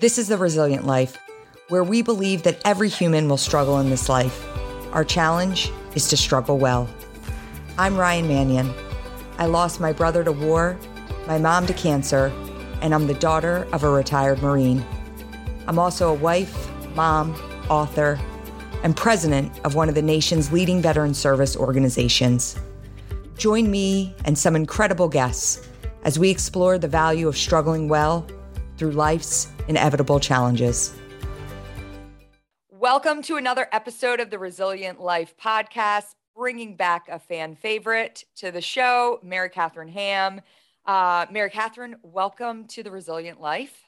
This is The Resilient Life, where we believe that every human will struggle in this life. Our challenge is to struggle well. I'm Ryan Manion. I lost my brother to war, my mom to cancer, and I'm the daughter of a retired Marine. I'm also a wife, mom, author, and president of one of the nation's leading veteran service organizations. Join me and some incredible guests as we explore the value of struggling well through life's inevitable challenges. Welcome to another episode of the Resilient Life podcast, bringing back a fan favorite to the show, Mary Katharine Ham. Uh, Mary Katharine, welcome to the Resilient Life.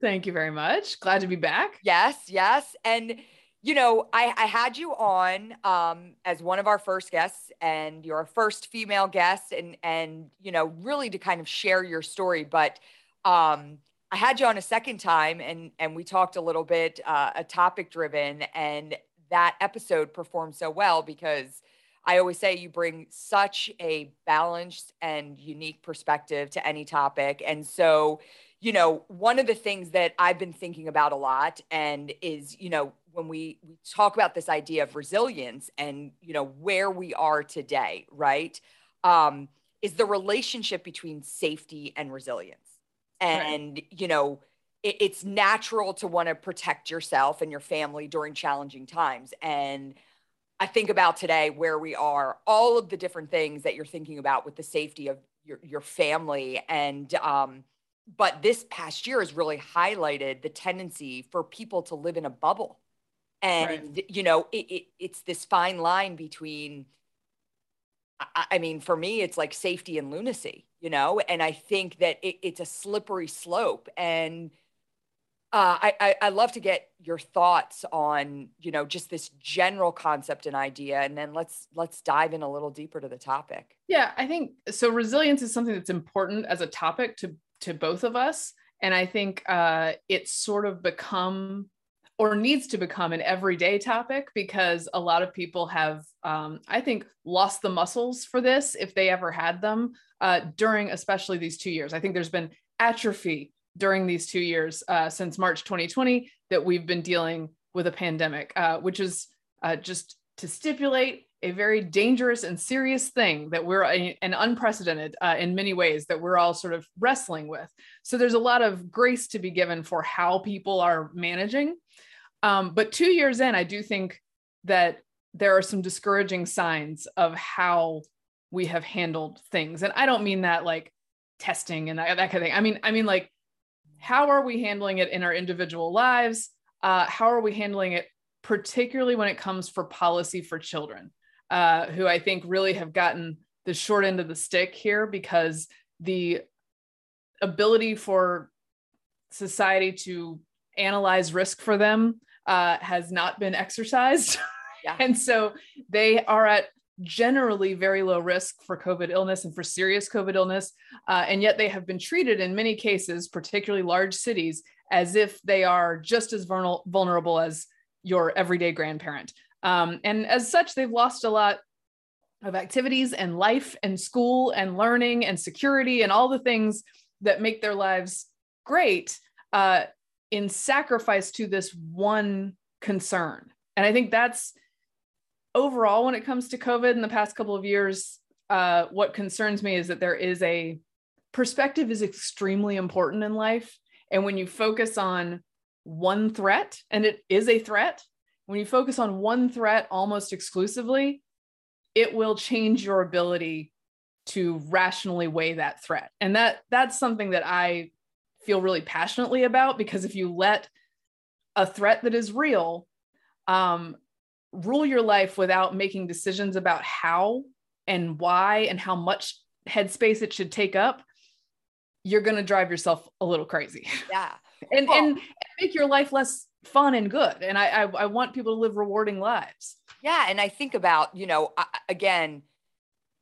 Thank you very much. Glad to be back. Yes, yes. And you know, I, I had you on um, as one of our first guests, and you're our first female guest, and and you know, really to kind of share your story. But um, I had you on a second time, and and we talked a little bit, uh, a topic driven, and that episode performed so well because I always say you bring such a balanced and unique perspective to any topic, and so you know, one of the things that I've been thinking about a lot and is, you know, when we, we talk about this idea of resilience and, you know, where we are today, right? Um, is the relationship between safety and resilience. And, right. you know, it, it's natural to want to protect yourself and your family during challenging times. And I think about today where we are, all of the different things that you're thinking about with the safety of your, your family and, um, but this past year has really highlighted the tendency for people to live in a bubble and right. you know it, it, it's this fine line between I, I, mean for me it's like safety and lunacy you know and i think that it, it's a slippery slope and uh, I, I, I love to get your thoughts on you know just this general concept and idea and then let's let's dive in a little deeper to the topic yeah i think so resilience is something that's important as a topic to to both of us. And I think uh, it's sort of become or needs to become an everyday topic because a lot of people have, um, I think, lost the muscles for this if they ever had them uh, during, especially these two years. I think there's been atrophy during these two years uh, since March 2020 that we've been dealing with a pandemic, uh, which is uh, just to stipulate a very dangerous and serious thing that we're an unprecedented uh, in many ways that we're all sort of wrestling with. So there's a lot of grace to be given for how people are managing. Um, but two years in, I do think that there are some discouraging signs of how we have handled things, and I don't mean that like testing and that, that kind of thing. I mean, I mean like how are we handling it in our individual lives? Uh, how are we handling it particularly when it comes for policy for children? uh, who I think really have gotten the short end of the stick here because the ability for society to analyze risk for them uh, has not been exercised. Yeah. and so they are at generally very low risk for COVID illness and for serious COVID illness. Uh, and yet they have been treated in many cases, particularly large cities, as if they are just as vulnerable as your everyday grandparent. Um, and as such, they've lost a lot of activities and life and school and learning and security and all the things that make their lives great uh, in sacrifice to this one concern. And I think that's overall when it comes to COVID in the past couple of years, uh, what concerns me is that there is a perspective is extremely important in life. And when you focus on one threat, and it is a threat, when you focus on one threat almost exclusively, it will change your ability to rationally weigh that threat. And that that's something that I feel really passionately about because if you let a threat that is real um, rule your life without making decisions about how and why and how much headspace it should take up, you're going to drive yourself a little crazy. Yeah. and, and make your life less fun and good. And I, I, I want people to live rewarding lives. Yeah. And I think about, you know, again,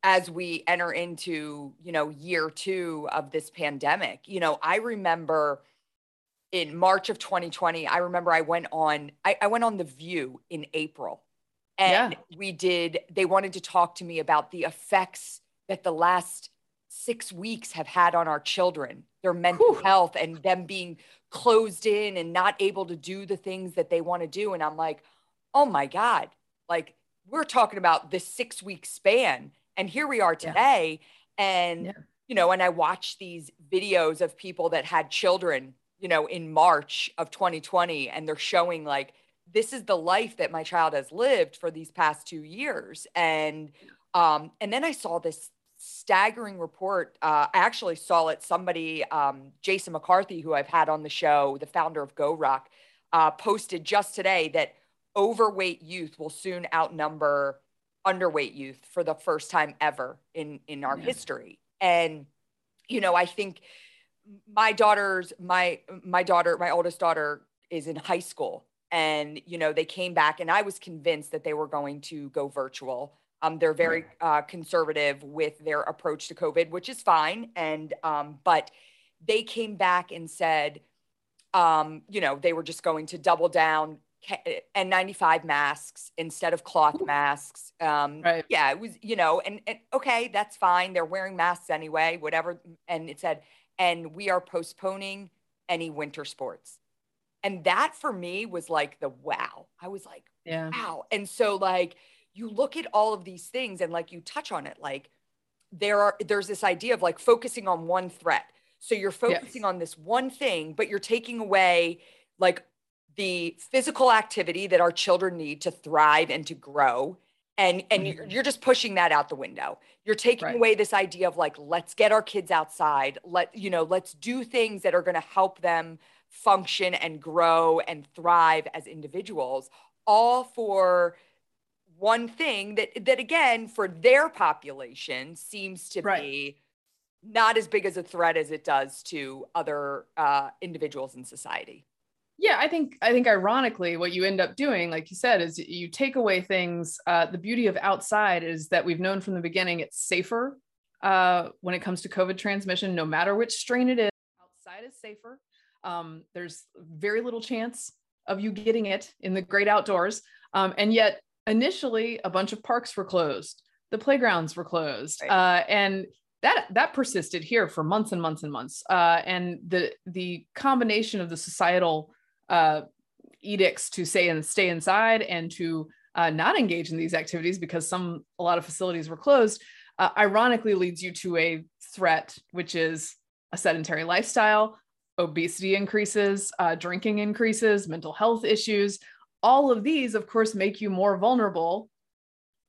as we enter into, you know, year two of this pandemic, you know, I remember in March of 2020, I remember I went on, I, I went on The View in April. And yeah. we did, they wanted to talk to me about the effects that the last six weeks have had on our children, their mental Whew. health, and them being closed in and not able to do the things that they want to do. And I'm like, oh my God, like we're talking about this six week span. And here we are today. Yeah. And, yeah. you know, and I watch these videos of people that had children, you know, in March of 2020, and they're showing like, this is the life that my child has lived for these past two years. And, um, and then I saw this staggering report. Uh, I actually saw it. Somebody, um, Jason McCarthy, who I've had on the show, the founder of GoRuck, uh, posted just today that overweight youth will soon outnumber underweight youth for the first time ever in in our yeah. history. And you know, I think my daughter's my my daughter, my oldest daughter, is in high school, and you know, they came back, and I was convinced that they were going to go virtual um, they're very uh, conservative with their approach to COVID, which is fine. And um, but they came back and said, um, you know, they were just going to double down N95 masks instead of cloth masks. Um, right. Yeah, it was, you know, and, and okay, that's fine. They're wearing masks anyway, whatever. And it said, and we are postponing any winter sports. And that for me was like the wow. I was like, yeah. wow. And so like you look at all of these things and like you touch on it like there are there's this idea of like focusing on one threat so you're focusing yes. on this one thing but you're taking away like the physical activity that our children need to thrive and to grow and and mm-hmm. you're, just pushing that out the window you're taking right. away this idea of like let's get our kids outside let you know let's do things that are going to help them function and grow and thrive as individuals all for one thing that that again for their population seems to right. be not as big as a threat as it does to other uh, individuals in society yeah i think i think ironically what you end up doing like you said is you take away things uh, the beauty of outside is that we've known from the beginning it's safer uh, when it comes to covid transmission no matter which strain it is outside is safer. Um, there's very little chance of you getting it in the great outdoors. Um, and yet initially a bunch of parks were closed the playgrounds were closed right. uh, and that that persisted here for months and months and months. Uh, and the the combination of the societal uh, edicts to say and stay inside and to uh, not engage in these activities because some a lot of facilities were closed uh, ironically leads you to a threat which is a sedentary lifestyle obesity increases uh, drinking increases mental health issues all of these, of course, make you more vulnerable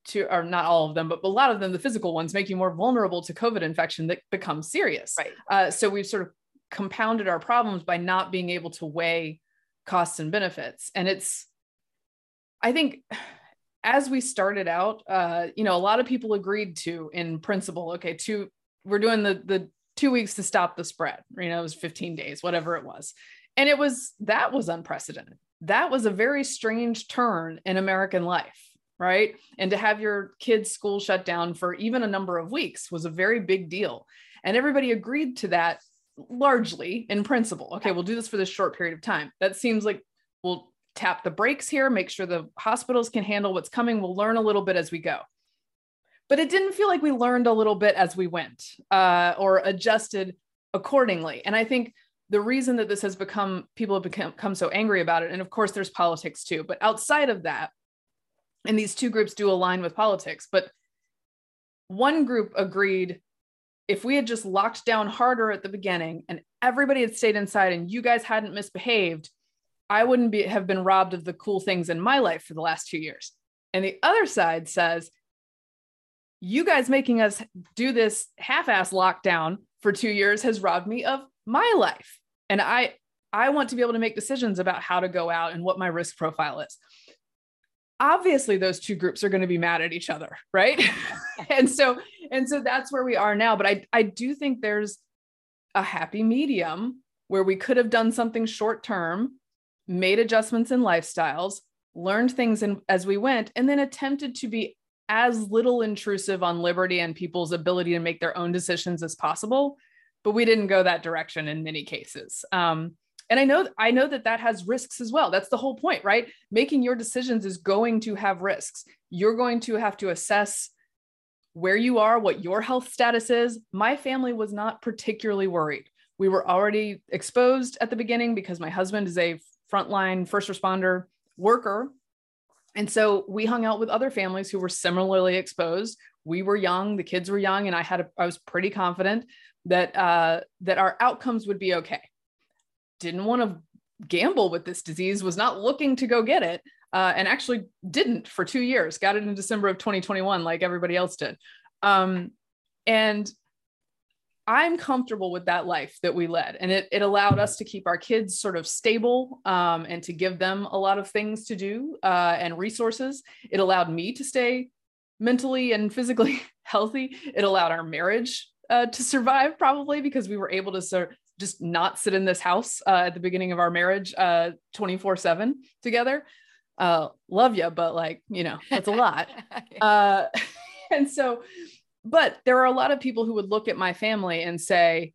to, or not all of them, but a lot of them, the physical ones, make you more vulnerable to COVID infection that becomes serious. Right. Uh, so we've sort of compounded our problems by not being able to weigh costs and benefits. And it's, I think, as we started out, uh, you know, a lot of people agreed to in principle, okay, two, we're doing the the two weeks to stop the spread. You know, it was 15 days, whatever it was. And it was that was unprecedented that was a very strange turn in American life, right? And to have your kids' school shut down for even a number of weeks was a very big deal. And everybody agreed to that largely in principle. Okay, we'll do this for this short period of time. That seems like we'll tap the brakes here, make sure the hospitals can handle what's coming. We'll learn a little bit as we go. But it didn't feel like we learned a little bit as we went uh, or adjusted accordingly. And I think the reason that this has become people have become, become so angry about it and of course there's politics too but outside of that and these two groups do align with politics but one group agreed if we had just locked down harder at the beginning and everybody had stayed inside and you guys hadn't misbehaved i wouldn't be, have been robbed of the cool things in my life for the last two years. And the other side says you guys making us do this half-ass lockdown for two years has robbed me of my life. And i i want to be able to make decisions about how to go out and what my risk profile is obviously those two groups are going to be mad at each other right and so and so that's where we are now but i i do think there's a happy medium where we could have done something short term made adjustments in lifestyles learned things in, as we went and then attempted to be as little intrusive on liberty and people's ability to make their own decisions as possible but we didn't go that direction in many cases. Um, and I know I know that that has risks as well. That's the whole point, right? Making your decisions is going to have risks. You're going to have to assess where you are, what your health status is. My family was not particularly worried We were already exposed at the beginning because my husband is a frontline first responder worker. And so we hung out with other families who were similarly exposed. We were young, the kids were young, and I had a, I was pretty confident that uh, that our outcomes would be okay. Didn't want to gamble with this disease, was not looking to go get it, uh, and actually didn't for two years. Got it in December of 2021, like everybody else did. Um, and I'm comfortable with that life that we led. And it, it allowed us to keep our kids sort of stable um, and to give them a lot of things to do uh, and resources. It allowed me to stay mentally and physically healthy. It allowed our marriage uh, to survive, probably because we were able to just not sit in this house uh, at the beginning of our marriage uh, 24 7 together. Uh, love you, but like, you know, that's a lot. Uh, and so but there are a lot of people who would look at my family and say,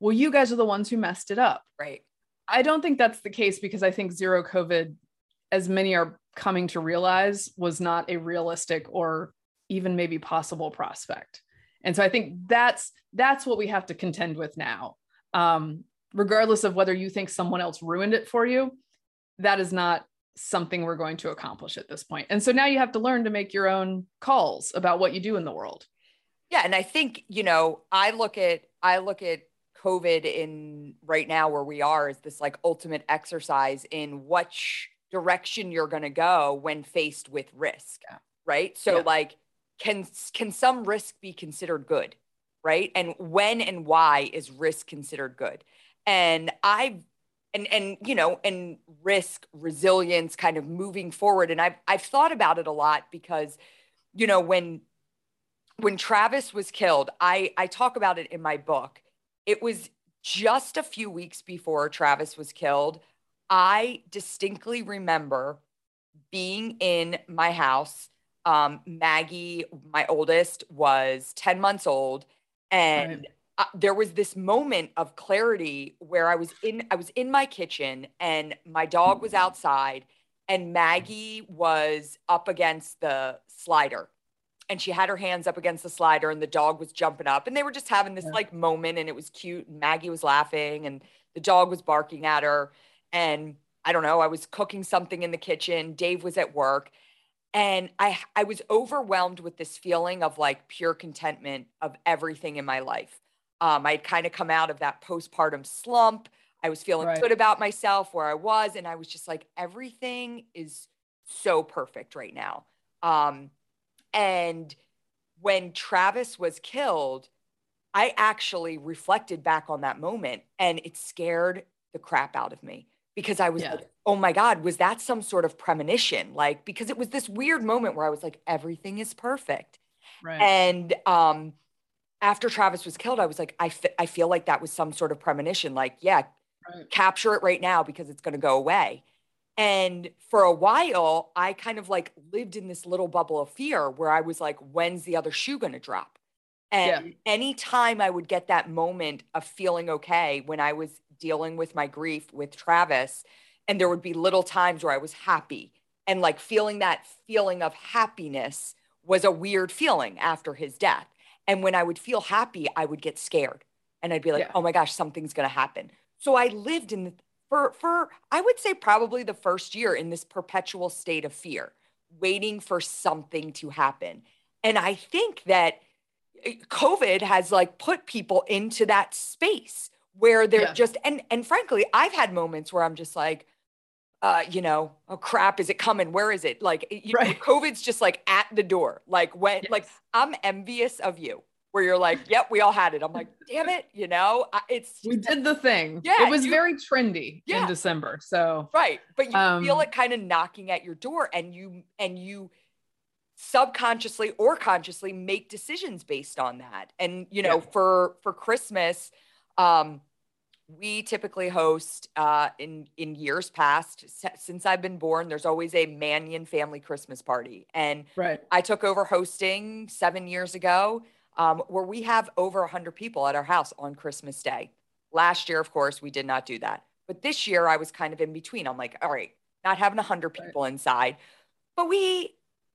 well, you guys are the ones who messed it up. Right. I don't think that's the case because I think zero COVID, as many are coming to realize, was not a realistic or even maybe possible prospect. And so I think that's that's what we have to contend with now. Um, regardless of whether you think someone else ruined it for you, that is not something we're going to accomplish at this point. And so now you have to learn to make your own calls about what you do in the world. Yeah, and I think you know, I look at I look at COVID in right now where we are is this like ultimate exercise in which direction you're going to go when faced with risk, yeah. right? So yeah. like, can can some risk be considered good, right? And when and why is risk considered good? And I've and and you know and risk resilience kind of moving forward and I've I've thought about it a lot because you know when when Travis was killed, I, I talk about it in my book. It was just a few weeks before Travis was killed. I distinctly remember being in my house. Um, Maggie, my oldest, was 10 months old. And right. uh, there was this moment of clarity where I was in, I was in my kitchen and my dog was outside and Maggie was up against the slider and she had her hands up against the slider and the dog was jumping up and they were just having this yeah. like moment and it was cute and Maggie was laughing and the dog was barking at her and I don't know I was cooking something in the kitchen Dave was at work and I I was overwhelmed with this feeling of like pure contentment of everything in my life. Um, I'd kind of come out of that postpartum slump. I was feeling right. good about myself where I was and I was just like everything is so perfect right now. Um, and when Travis was killed, I actually reflected back on that moment and it scared the crap out of me because I was yeah. like, oh my God, was that some sort of premonition? Like, because it was this weird moment where I was like, everything is perfect. Right. And um, after Travis was killed, I was like, I, f- I feel like that was some sort of premonition. Like, yeah, right. capture it right now because it's going to go away. And for a while, I kind of like lived in this little bubble of fear where I was like, when's the other shoe going to drop? And yeah. anytime I would get that moment of feeling okay when I was dealing with my grief with Travis, and there would be little times where I was happy and like feeling that feeling of happiness was a weird feeling after his death. And when I would feel happy, I would get scared and I'd be like, yeah. oh my gosh, something's going to happen. So I lived in the, for for I would say probably the first year in this perpetual state of fear, waiting for something to happen. And I think that eh, COVID has like put people into that space where they're yeah. just and and frankly, I've had moments where I'm just like, uh, you know, oh crap, is it coming? Where is it? Like, you right. know, COVID's just like at the door. Like when, yes. like I'm envious of you where you're like, yep, we all had it. I'm like, damn it, you know, it's we did the thing. Yeah, it was you, very trendy yeah. in December. So right, but you um, feel it kind of knocking at your door, and you and you subconsciously or consciously make decisions based on that. And you know, yeah. for for Christmas, um, we typically host uh, in in years past since I've been born. There's always a Manion family Christmas party, and right. I took over hosting seven years ago um, where we have over 100 people at our house on Christmas Day. Last year, of course, we did not do that. But this year, I was kind of in between. I'm like, all right, not having 100 people right. inside. But we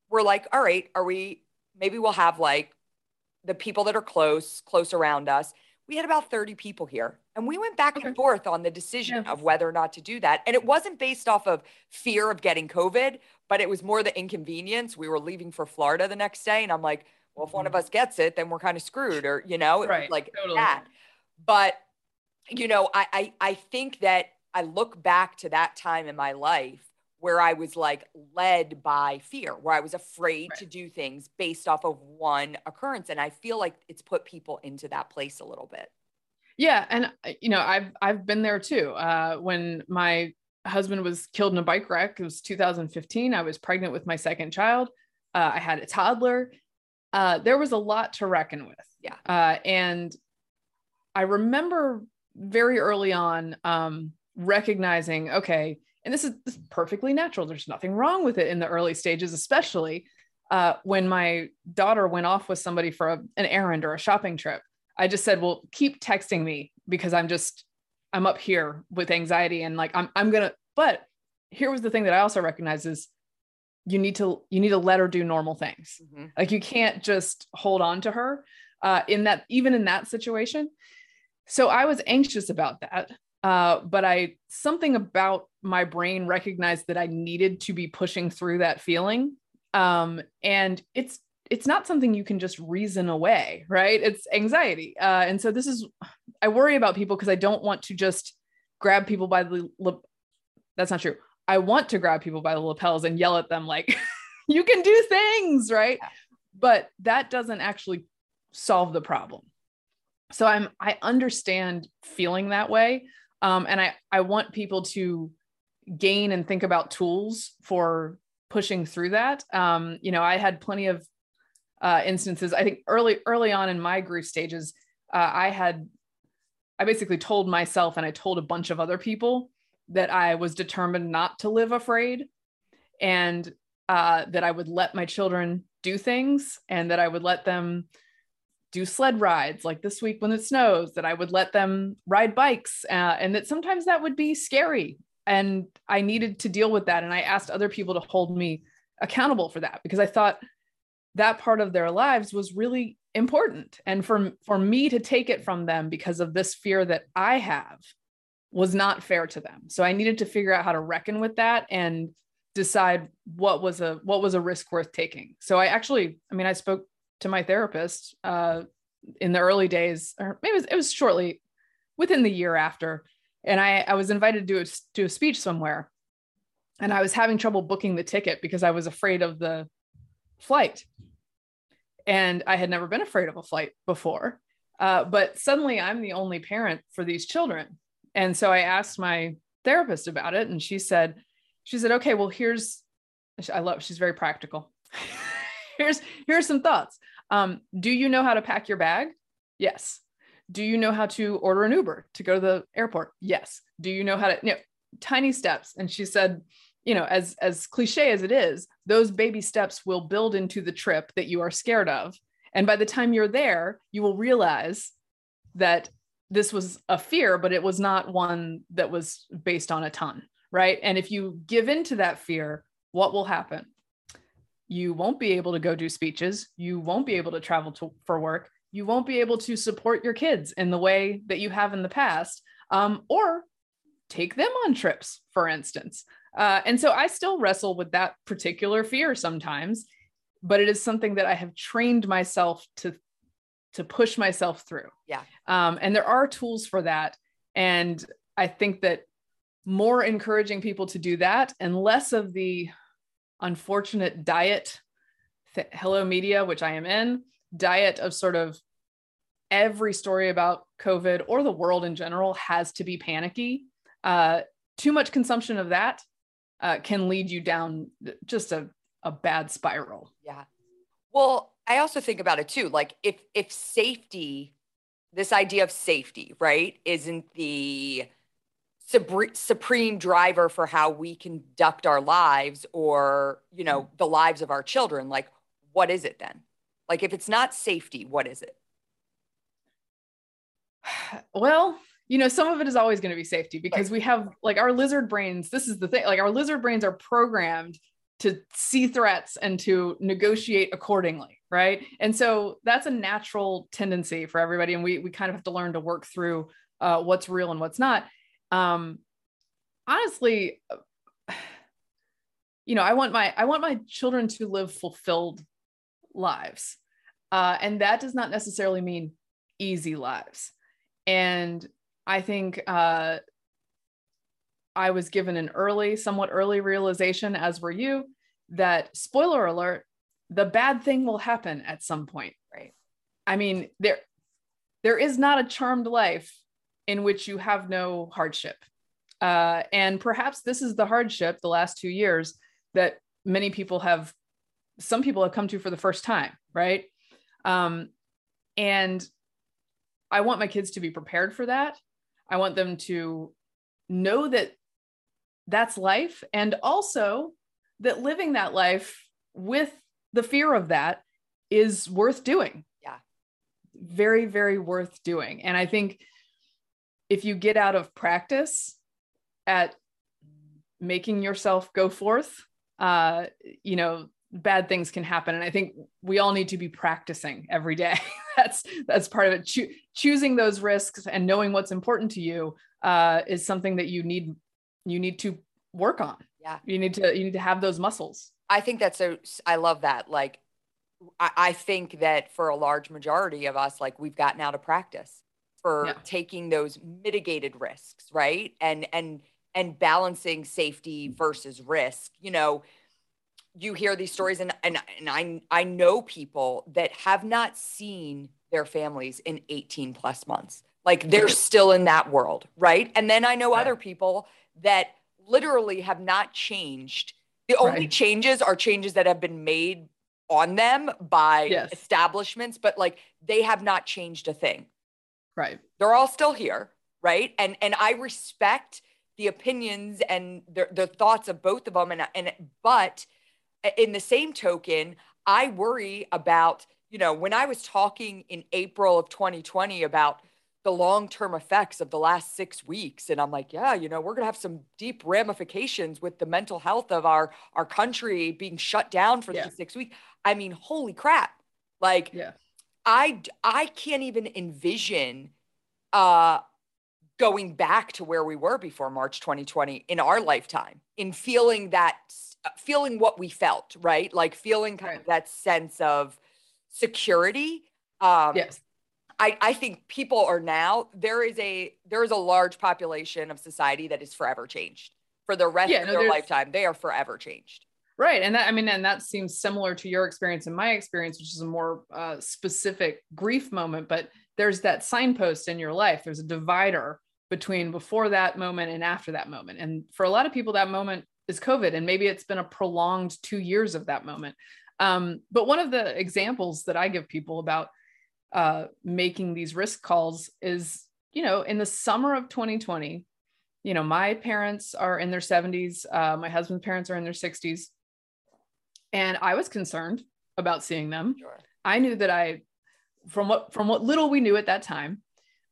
were like, all right, are we, maybe we'll have like the people that are close, close around us. We had about 30 people here. And we went back okay. and forth on the decision yeah. of whether or not to do that. And it wasn't based off of fear of getting COVID, but it was more the inconvenience. We were leaving for Florida the next day. And I'm like, well, if one of mm-hmm. us gets it, then we're kind of screwed, or, you know, right. like totally. that. But, you know, I, I, I think that I look back to that time in my life where I was like led by fear, where I was afraid right. to do things based off of one occurrence. And I feel like it's put people into that place a little bit. Yeah, and uh, you know, I've I've been there too. Uh, when my husband was killed in a bike wreck, it was 2015. I was pregnant with my second child. Uh, I had a toddler. Uh, there was a lot to reckon with. Yeah, uh, and I remember very early on um, recognizing, okay, and this is, this is perfectly natural. There's nothing wrong with it in the early stages, especially uh, when my daughter went off with somebody for a, an errand or a shopping trip. I just said, well, keep texting me because I'm just, I'm up here with anxiety and like, I'm, I'm going to, but here was the thing that I also recognize is you need to, you need to let her do normal things. Mm-hmm. Like you can't just hold on to her uh, in that, even in that situation. So I was anxious about that. Uh, but I something about my brain recognized that I needed to be pushing through that feeling. Um, and it's it's not something you can just reason away, right? It's anxiety. Uh, and so this is I worry about people because I don't want to just grab people by the that's not true. I want to grab people by the lapels and yell at them like you can do things, right? But that doesn't actually solve the problem. So I'm I understand feeling that way. Um, and I, I want people to gain and think about tools for pushing through that. Um, you know, I had plenty of uh, instances. I think early early on in my grief stages, uh, I had I basically told myself and I told a bunch of other people that I was determined not to live afraid, and uh, that I would let my children do things, and that I would let them do sled rides like this week when it snows that i would let them ride bikes uh, and that sometimes that would be scary and i needed to deal with that and i asked other people to hold me accountable for that because i thought that part of their lives was really important and for for me to take it from them because of this fear that i have was not fair to them so i needed to figure out how to reckon with that and decide what was a what was a risk worth taking so i actually i mean i spoke to my therapist uh, in the early days, or maybe it was, it was shortly within the year after. And I, I was invited to do a, do a speech somewhere. And I was having trouble booking the ticket because I was afraid of the flight. And I had never been afraid of a flight before. Uh, but suddenly I'm the only parent for these children. And so I asked my therapist about it. And she said, she said, okay, well, here's, I love, she's very practical. here's, here's some thoughts. Um, do you know how to pack your bag? Yes. Do you know how to order an Uber to go to the airport? Yes. Do you know how to, you know, tiny steps. And she said, you know, as as cliche as it is, those baby steps will build into the trip that you are scared of. And by the time you're there, you will realize that this was a fear, but it was not one that was based on a ton, right? And if you give into that fear, what will happen? you won't be able to go do speeches you won't be able to travel to, for work you won't be able to support your kids in the way that you have in the past um, or take them on trips for instance. Uh, and so i still wrestle with that particular fear sometimes but it is something that i have trained myself to to push myself through. Yeah. Um, and there are tools for that. And i think that more encouraging people to do that and less of the unfortunate diet, th- Hello Media, which I am in, diet of sort of every story about COVID or the world in general has to be panicky. Uh, too much consumption of that uh, can lead you down just a, a bad spiral. Yeah. Well, I also think about it too. Like if if safety, this idea of safety, right, isn't the supreme driver for how we conduct our lives or you know the lives of our children like what is it then like if it's not safety what is it well you know some of it is always going to be safety because we have like our lizard brains this is the thing like our lizard brains are programmed to see threats and to negotiate accordingly right and so that's a natural tendency for everybody and we we kind of have to learn to work through uh, what's real and what's not. Um, honestly, you know, I want my I want my children to live fulfilled lives, uh, and that does not necessarily mean easy lives. And I think uh, I was given an early, somewhat early realization, as were you, that spoiler alert, the bad thing will happen at some point. Right. I mean, there there is not a charmed life in which you have no hardship. Uh, and perhaps this is the hardship the last two years that many people have, some people have come to for the first time, right? Um, and I want my kids to be prepared for that. I want them to know that that's life and also that living that life with the fear of that is worth doing. Yeah. Very, very worth doing. And I think if you get out of practice at making yourself go forth, uh, you know, bad things can happen. And I think we all need to be practicing every day. that's that's part of it. Cho- choosing those risks and knowing what's important to you uh, is something that you need you need to work on. Yeah, you need to you need to have those muscles. I think that's so. I love that. Like, I, I think that for a large majority of us, like we've gotten out of practice for yeah. taking those mitigated risks, right? And and and balancing safety versus risk. You know, you hear these stories and and, and I I know people that have not seen their families in 18 plus months. Like they're still in that world, right? And then I know other people that literally have not changed. The only right. changes are changes that have been made on them by yes. establishments, but like they have not changed a thing. Right. They're all still here, right? And and I respect the opinions and the, the thoughts of both of them and and but in the same token, I worry about, you know, when I was talking in April of 2020 about the long-term effects of the last 6 weeks and I'm like, yeah, you know, we're going to have some deep ramifications with the mental health of our our country being shut down for yeah. these 6 weeks. I mean, holy crap. Like yeah. I I can't even envision uh going back to where we were before March 2020 in our lifetime in feeling that feeling what we felt, right? Like feeling kind of that sense of security. Um, yes. I, I think people are now there is a there is a large population of society that is forever changed for the rest yeah, of no, their lifetime. They are forever changed. Right. And that, I mean, and that seems similar to your experience and my experience, which is a more uh, specific grief moment, but there's that signpost in your life. There's a divider between before that moment and after that moment. And for a lot of people, that moment is COVID, and maybe it's been a prolonged two years of that moment. Um, but one of the examples that I give people about uh, making these risk calls is, you know, in the summer of 2020, you know, my parents are in their 70s, uh, my husband's parents are in their 60s, and I was concerned about seeing them. Sure. I knew that I, from what from what little we knew at that time,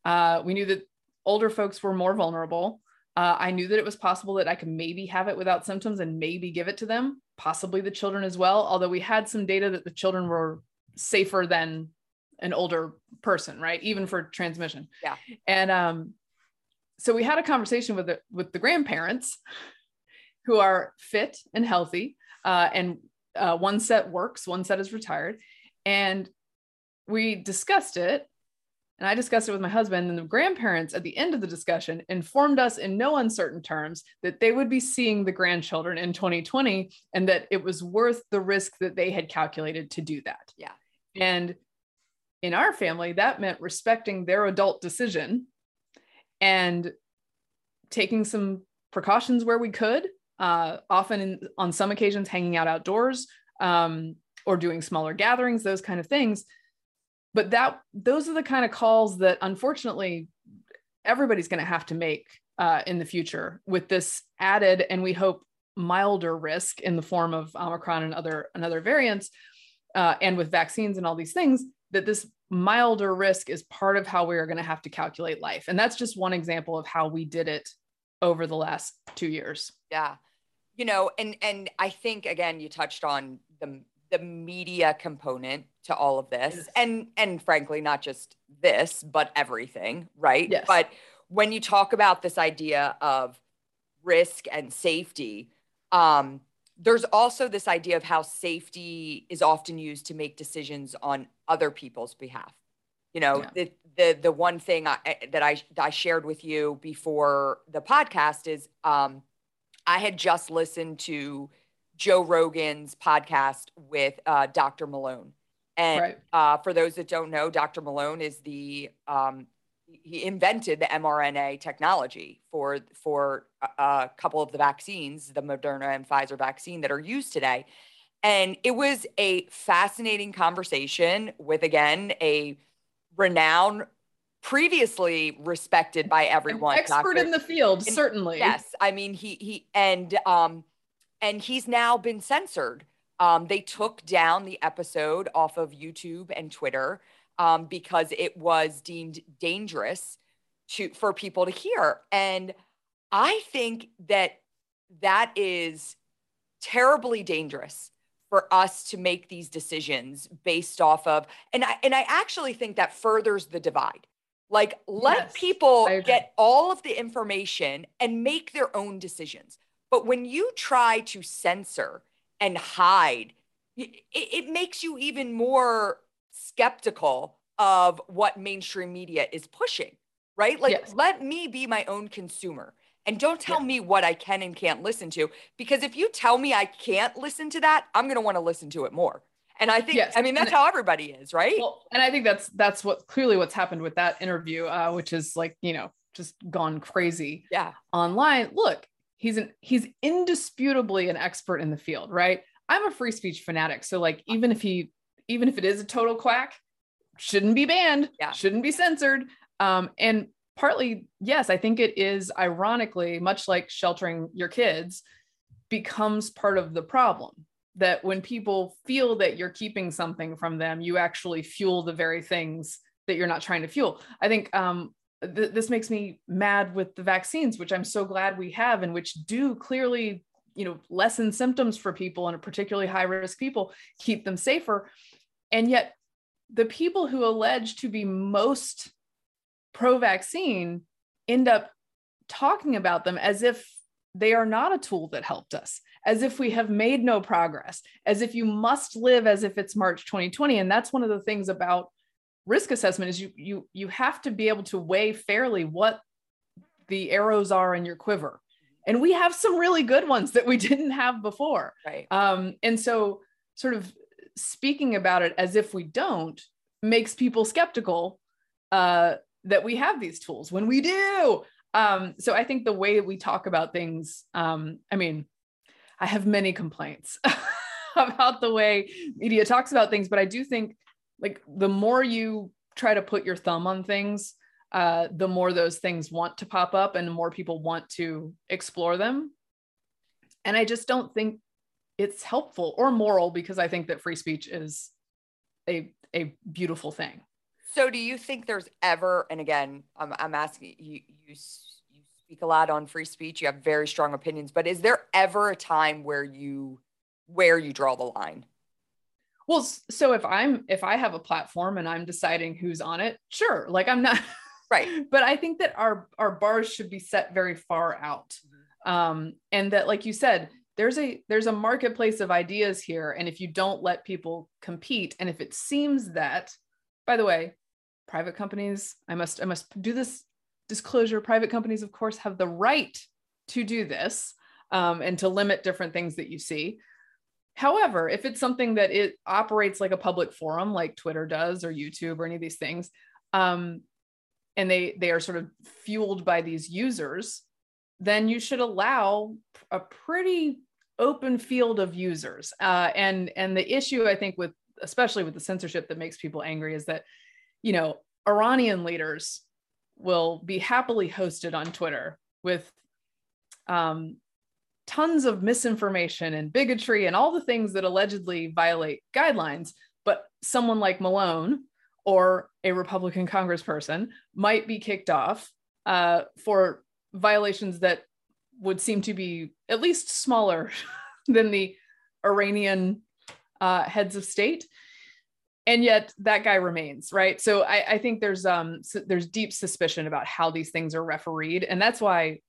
uh, we knew that older folks were more vulnerable. Uh, I knew that it was possible that I could maybe have it without symptoms and maybe give it to them, possibly the children as well. Although we had some data that the children were safer than an older person, right? Even for transmission. Yeah. And um, so we had a conversation with the with the grandparents, who are fit and healthy, uh, and uh, one set works, one set is retired, and we discussed it and I discussed it with my husband, and the grandparents at the end of the discussion informed us in no uncertain terms that they would be seeing the grandchildren in 2020 and that it was worth the risk that they had calculated to do that. Yeah. And in our family, that meant respecting their adult decision and taking some precautions where we could, uh, often in, on some occasions, hanging out outdoors um, or doing smaller gatherings, those kind of things but that those are the kind of calls that unfortunately everybody's going to have to make uh, in the future with this added and we hope milder risk in the form of omicron and other and other variants uh, and with vaccines and all these things that this milder risk is part of how we are going to have to calculate life. And that's just one example of how we did it over the last two years. Yeah. You know and and i think again you touched on the the media component to all of this yes. and and frankly not just this but everything right yes. but when you talk about this idea of risk and safety, um, there's also this idea of how safety is often used to make decisions on other people's behalf. You know, yeah. the, the the one thing I, that I that I shared with you before the podcast is um, I had just listened to Joe Rogan's podcast with uh, Dr. Malone, and right. uh, for those that don't know, Dr. Malone is the um, he invented the mRNA technology for for a, a, couple of the vaccines, the Moderna and Pfizer vaccine that are used today. And it was a fascinating conversation with again a renowned, previously respected by everyone, An expert doctor. in the field, and, certainly. Yes, I mean he he and um and he's now been censored. Um, they took down the episode off of YouTube and Twitter um, because it was deemed dangerous to for people to hear. And I think that that is terribly dangerous for us to make these decisions based off of and I and I actually think that furthers the divide. Like let yes, people get all of the information and make their own decisions. But when you try to censor and hide, it, it makes you even more skeptical of what mainstream media is pushing, right? Like, yes. let me be my own consumer and don't tell yeah. me what I can and can't listen to. Because if you tell me I can't listen to that, I'm going to want to listen to it more. And I think, yes. I mean, that's and how everybody is, right? Well, and I think that's that's what clearly what's happened with that interview, uh, which is like you know just gone crazy. Yeah. Online, look, he's an he's indisputably an expert in the field, right? I'm a free speech fanatic, so like even if he even if it is a total quack, shouldn't be banned, yeah. shouldn't be censored. Um, and partly, yes, I think it is ironically, much like sheltering your kids, becomes part of the problem. That when people feel that you're keeping something from them, you actually fuel the very things that you're not trying to fuel. I think um, th- this makes me mad with the vaccines, which I'm so glad we have, and which do clearly, you know, lessen symptoms for people and particularly high risk people, keep them safer. And yet the people who allege to be most pro vaccine end up talking about them as if they are not a tool that helped us, as if we have made no progress, as if you must live as if it's March 2020. And that's one of the things about risk assessment is you you you have to be able to weigh fairly what the arrows are in your quiver. And we have some really good ones that we didn't have before. Right. Um, and so sort of speaking about it as if we don't makes people skeptical uh, that we have these tools when we do. Um, so I think the way we talk about things, um, I mean, I have many complaints about the way media talks about things, but I do think like the more you try to put your thumb on things, uh, the more those things want to pop up and the more people want to explore them. And I just don't think it's helpful or moral because I think that free speech is a a beautiful thing. So, do you think there's ever, and again, I'm, I'm asking you, you, you speak a lot on free speech. You have very strong opinions, but is there ever a time where you, where you draw the line? Well, so if I'm, if I have a platform and I'm deciding who's on it, sure. Like I'm not, right. But I think that our our bars should be set very far out, mm-hmm. um, and that, like you said, there's a there's a marketplace of ideas here and if you don't let people compete and if it seems that by the way private companies i must i must do this disclosure private companies of course have the right to do this um, and to limit different things that you see however if it's something that it operates like a public forum like twitter does or youtube or any of these things um, and they they are sort of fueled by these users then you should allow a pretty open field of users. Uh, and and the issue I think with especially with the censorship that makes people angry is that you know Iranian leaders will be happily hosted on Twitter with um, tons of misinformation and bigotry and all the things that allegedly violate guidelines. But someone like Malone or a Republican congressperson might be kicked off uh, for violations that would seem to be at least smaller than the Iranian uh, heads of state. and yet that guy remains right so I, I think there's um so there's deep suspicion about how these things are refereed and that's why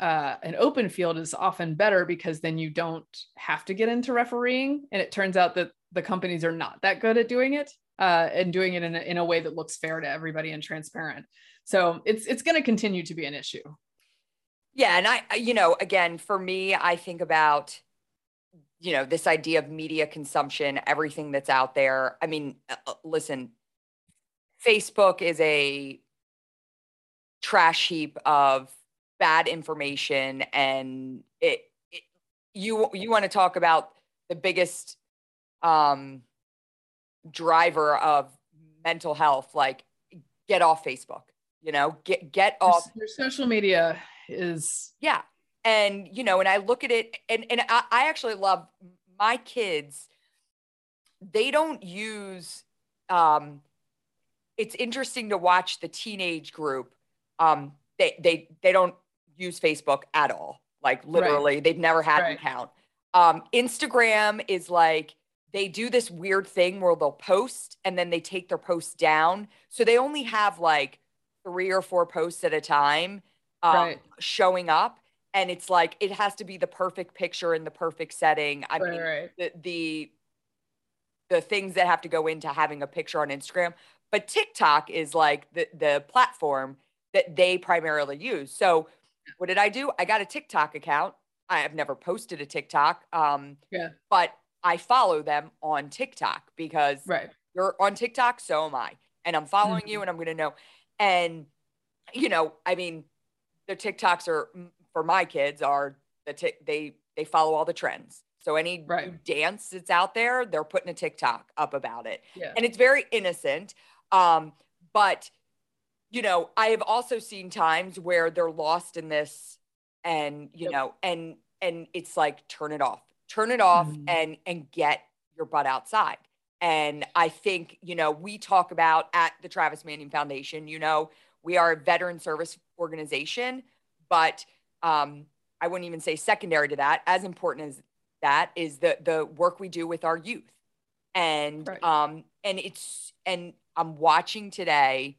uh, an open field is often better because then you don't have to get into refereeing and it turns out that the companies are not that good at doing it uh, and doing it in a, in a way that looks fair to everybody and transparent. So it's it's going to continue to be an issue. Yeah and i you know again for me i think about you know this idea of media consumption everything that's out there. I mean uh, uh, listen facebook is a trash heap of bad information and it, it you you want to talk about the biggest um driver of mental health like get off facebook you know get get off your, your social media is yeah and you know and i look at it and and I, I actually love my kids they don't use um it's interesting to watch the teenage group um they they they don't use facebook at all like literally right. they've never had right. an account um instagram is like they do this weird thing where they'll post and then they take their posts down so they only have like three or four posts at a time um, right. showing up and it's like it has to be the perfect picture in the perfect setting. I right, mean, right. the the the things that have to go into having a picture on Instagram. But TikTok is like the the platform that they primarily use. So what did I do? I got a TikTok account. I have never posted a TikTok. Um, yeah. But I follow them on TikTok because right. you're on TikTok, so am I. And I'm following mm-hmm. you and I'm going to know. And, you know, I mean, the TikToks are for my kids are the t- they they follow all the trends. So any right. dance that's out there, they're putting a TikTok up about it. Yeah. And it's very innocent. Um, but you know, I have also seen times where they're lost in this and you yep. know, and and it's like turn it off. Turn it off mm-hmm. and and get your butt outside. And I think, you know, we talk about at the Travis Manion Foundation, you know, we are a veteran service organization, but um, I wouldn't even say secondary to that, as important as that is the the work we do with our youth. And right. um, and it's and I'm watching today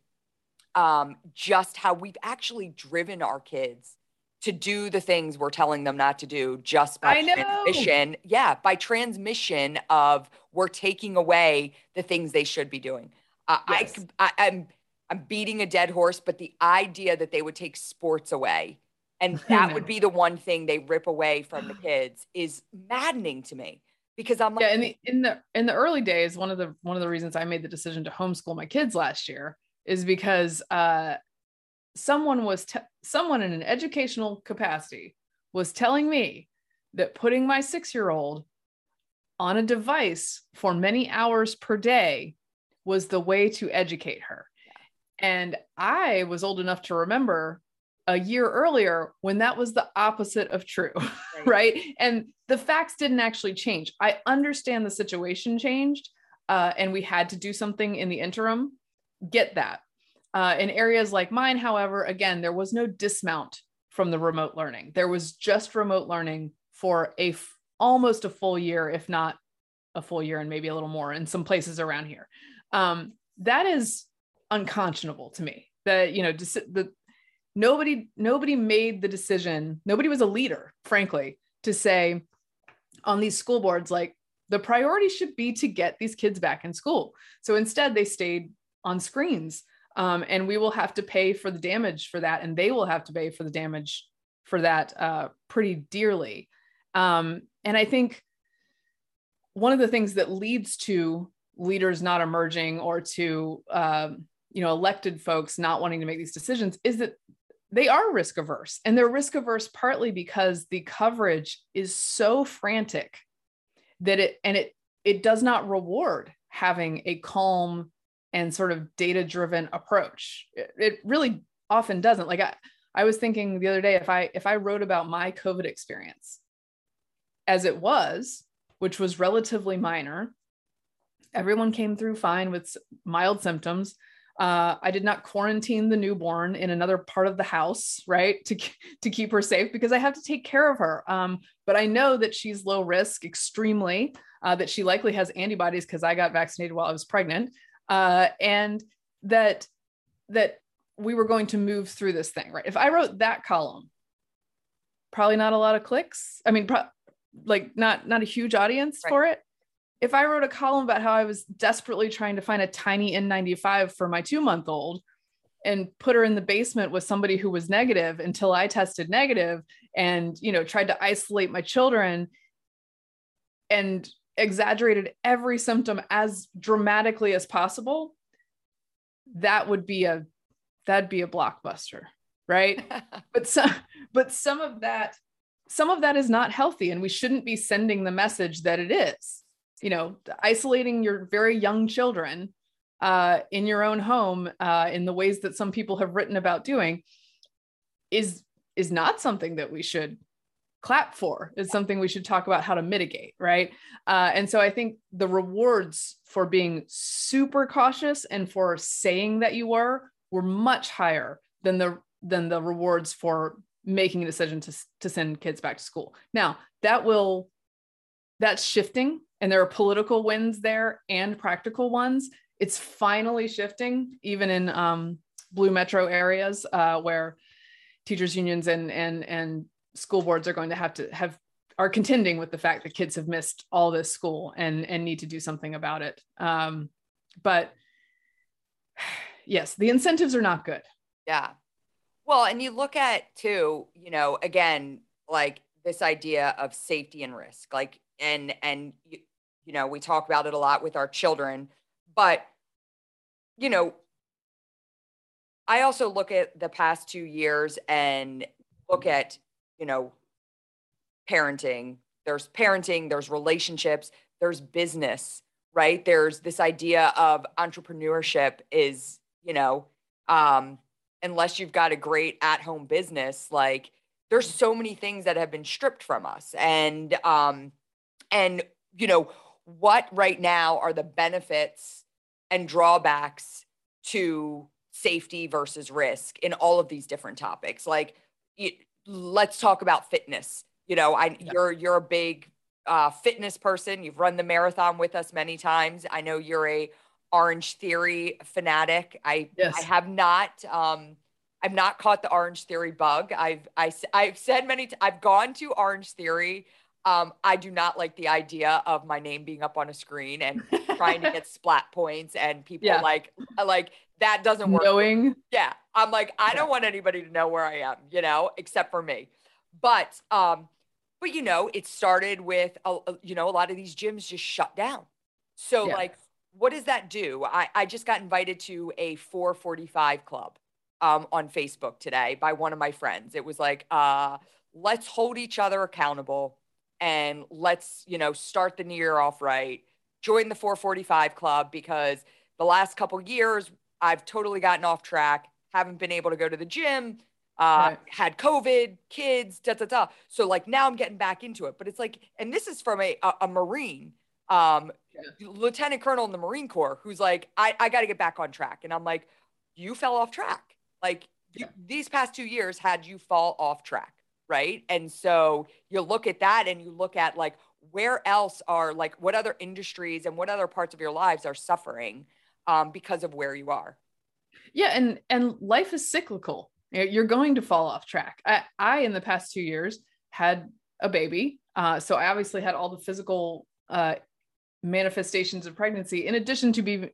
um, just how we've actually driven our kids to do the things we're telling them not to do just by transmission. Yeah, by transmission of we're taking away the things they should be doing. Uh, yes. I, I, I'm I'm beating a dead horse, but the idea that they would take sports away and that would be the one thing they rip away from the kids is maddening to me because I'm like, yeah. In the in the in the early days, one of the one of the reasons I made the decision to homeschool my kids last year is because uh, someone was te- someone in an educational capacity was telling me that putting my six year old on a device for many hours per day was the way to educate her. And I was old enough to remember a year earlier when that was the opposite of true, right. right? And the facts didn't actually change. I understand the situation changed uh, and we had to do something in the interim. Get that. Uh, in areas like mine, however, again, there was no dismount from the remote learning. There was just remote learning for a f- almost a full year, if not a full year and maybe a little more in some places around here. Um, that is unconscionable to me. That you know, the nobody nobody made the decision nobody was a leader frankly to say on these school boards like the priority should be to get these kids back in school so instead they stayed on screens. Um, and we will have to pay for the damage for that and they will have to pay for the damage for that uh, pretty dearly. Um, and i think one of the things that leads to leaders not emerging or to um, you know elected folks not wanting to make these decisions is that they are risk averse and they're risk averse partly because the coverage is so frantic that it and it it does not reward having a calm and sort of data driven approach it, it, really often doesn't like I, I was thinking the other day if i if i wrote about my covid experience as it was which was relatively minor everyone came through fine with mild symptoms Uh, I did not quarantine the newborn in another part of the house, right, to to keep her safe because I have to take care of her. Um, but I know that she's low risk, extremely. Uh, that she likely has antibodies because I got vaccinated while I was pregnant, uh, and that that we were going to move through this thing, right? If I wrote that column, probably not a lot of clicks. I mean, pro- like not not a huge audience right. for it. If I wrote a column about how I was desperately trying to find a tiny N95 for my two month old and put her in the basement with somebody who was negative until I tested negative and you know tried to isolate my children and exaggerated every symptom as dramatically as possible that would be a that'd be a blockbuster right? But some but some of that some of that is not healthy and we shouldn't be sending the message that it is. You know isolating your very young children uh, in your own home uh, in the ways that some people have written about doing is is not something that we should clap for is something we should talk about how to mitigate right? Uh, and so i think the rewards for being super cautious and for saying that you were were much higher than the than the rewards for making a decision to, to send kids back to school. Now that will that's shifting and there are political wins there and practical ones. It's finally shifting even in um, blue metro areas uh, where teachers unions and and and school boards are going to have to have are contending with the fact that kids have missed all this school and and need to do something about it. Um, but yes the incentives are not good. Yeah. Well and you look at too you know again like this idea of safety and risk like and and you, you know we talk about it a lot with our children but you know i also look at the past two years and look at you know, parenting, there's parenting, there's relationships, there's business, right? There's this idea of entrepreneurship is, you know, um, unless you've got a great at home business, like there's so many things that have been stripped from us. And, um, and, you know, what right now are the benefits and drawbacks to safety versus risk in all of these different topics? Like, let's talk about fitness. You know, I yeah. you're you're a big uh, fitness person. You've run the marathon with us many times. I know you're a Orange Theory fanatic. I yes. I have not um I've not caught the Orange Theory bug. I've I, I've said many i I've gone to Orange Theory. Um, I do not like the idea of my name being up on a screen and trying to get splat points and people yeah. like like that doesn't work. Knowing. Yeah. I'm like, I don't want anybody to know where I am, you know, except for me. But, um, but you know, it started with, a, you know, a lot of these gyms just shut down. So yeah. like, what does that do? I, I just got invited to a 445 club um, on Facebook today by one of my friends. It was like, uh, let's hold each other accountable and let's, you know, start the new year off right. Join the 445 club because the last couple years I've totally gotten off track, haven't been able to go to the gym, uh, right. had COVID, kids, da da da. So like now I'm getting back into it. But it's like, and this is from a a, a Marine, um, yeah. Lieutenant Colonel in the Marine Corps, who's like, I, I got to get back on track. And I'm like, you fell off track. Like yeah. these past two years had you fall off track. Right. And so you look at that and you look at like where else are like what other industries and what other parts of your lives are suffering um, because of where you are. Yeah, and and life is cyclical. You're going to fall off track. I, I in the past two years had a baby, uh, so I obviously had all the physical uh, manifestations of pregnancy, in addition to be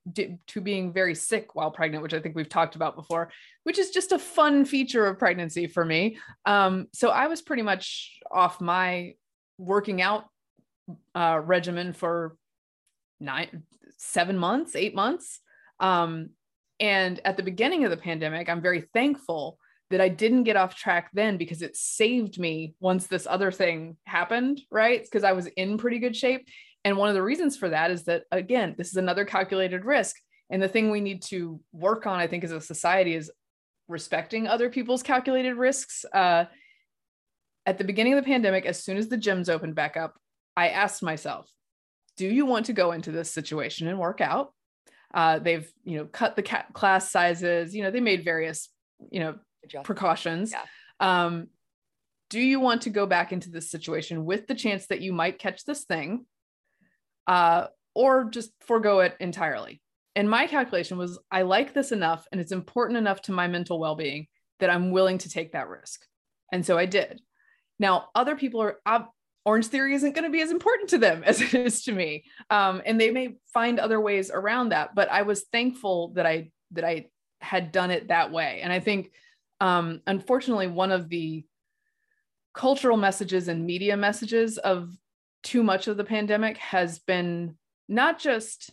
to being very sick while pregnant, which I think we've talked about before, which is just a fun feature of pregnancy for me. Um, so I was pretty much off my working out uh, regimen for nine, seven months, eight months. Um, and at the beginning of the pandemic, I'm very thankful that I didn't get off track then because it saved me once this other thing happened, right? Because I was in pretty good shape. And one of the reasons for that is that, again, this is another calculated risk. And the thing we need to work on, I think, as a society is respecting other people's calculated risks. Uh, at the beginning of the pandemic, as soon as the gyms opened back up, I asked myself, do you want to go into this situation and work out? Uh, they've you know cut the class sizes. You know they made various you know precautions. Yeah. Um, do you want to go back into this situation with the chance that you might catch this thing, uh, or just forego it entirely? And my calculation was I like this enough and it's important enough to my mental well being that I'm willing to take that risk. And so I did. Now, other people are, Orange Theory isn't going to be as important to them as it is to me. Um, and they may find other ways around that. But I was thankful that I, that I had done it that way. And I think, um, unfortunately, one of the cultural messages and media messages of too much of the pandemic has been not just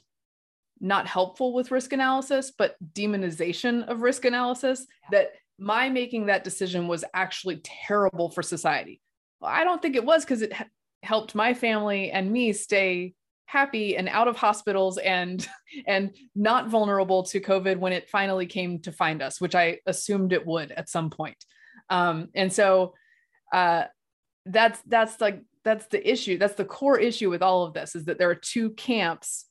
not helpful with risk analysis, but demonization of risk analysis. That my making that decision was actually terrible for society. Well, I don't think it was because it ha- helped my family and me stay happy and out of hospitals and and not vulnerable to covid when it finally came to find us which i assumed it would at some point. Um, and so uh, that's that's like that's the issue that's the core issue with all of this is that there are two camps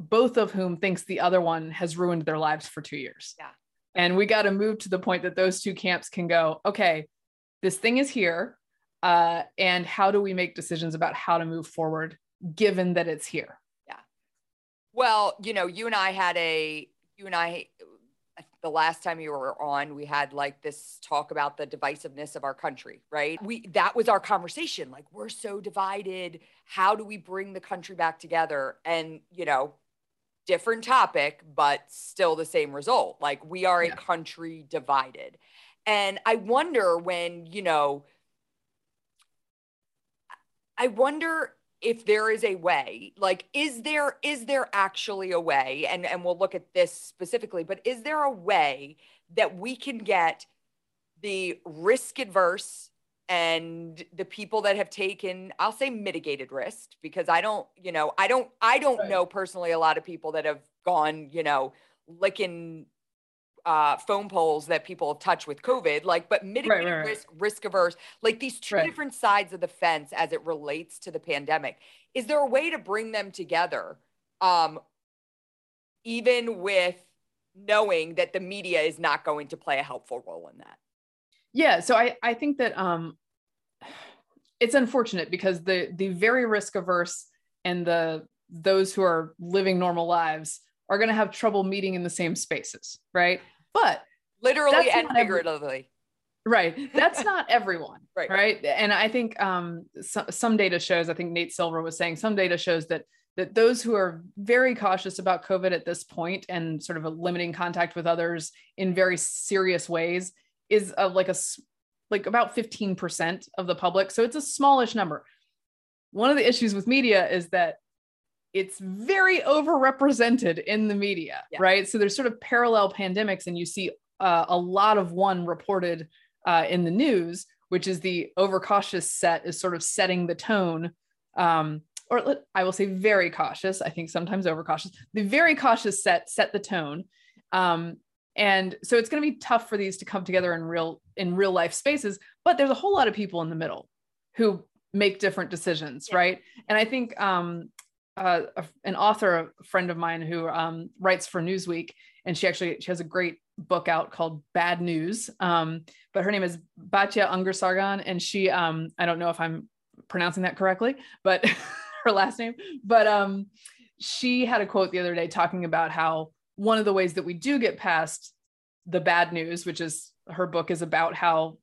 both of whom thinks the other one has ruined their lives for two years. Yeah. And we got to move to the point that those two camps can go okay this thing is here uh, and how do we make decisions about how to move forward given that it's here? Yeah. Well you know you and i had a you and i the last time you were on we had like this talk about the divisiveness of our country right? We that was our conversation. Like we're so divided. How do we bring the country back together? And you know different topic but still the same result. Like we are yeah. a country divided. And i wonder when you know i wonder if there is a way like is there is there actually a way and and we'll look at this specifically but is there a way that we can get the risk adverse and the people that have taken i'll say mitigated risk because i don't you know i don't i don't right. know personally a lot of people that have gone you know licking uh, phone poles that people have touched with COVID, like, but mitigating right, right, risk, risk averse, like these two different sides of the fence as it relates to the pandemic. Is there a way to bring them together, um, even with knowing that the media is not going to play a helpful role in that? Yeah, so I I think that um, it's unfortunate because the the very risk averse and the those who are living normal lives are going to have trouble meeting in the same spaces, right? But literally and figuratively. Right. That's not everyone. right. Right. And I think um, so, some data shows, I think Nate Silver was saying some data shows that that those who are very cautious about COVID at this point and sort of limiting contact with others in very serious ways is uh, like a like about 15% of the public. So it's a smallish number. One of the issues with media is that it's very overrepresented in the media, yeah. right? So there's sort of parallel pandemics, and you see uh, a lot of one reported uh, in the news, which is the overcautious set is sort of setting the tone. Um, or I will say very cautious. I think sometimes overcautious. The very cautious set set the tone, um, and so it's going to be tough for these to come together in real in real life spaces. But there's a whole lot of people in the middle who make different decisions, yeah. right? And I think um, uh, a, an author, a friend of mine who um, writes for Newsweek, and she actually she has a great book out called Bad News. Um, but her name is Batya Ungar-Sargon, and she um, I don't know if I'm pronouncing that correctly, but her last name. But um, she had a quote the other day talking about how one of the ways that we do get past the bad news, which is her book is about how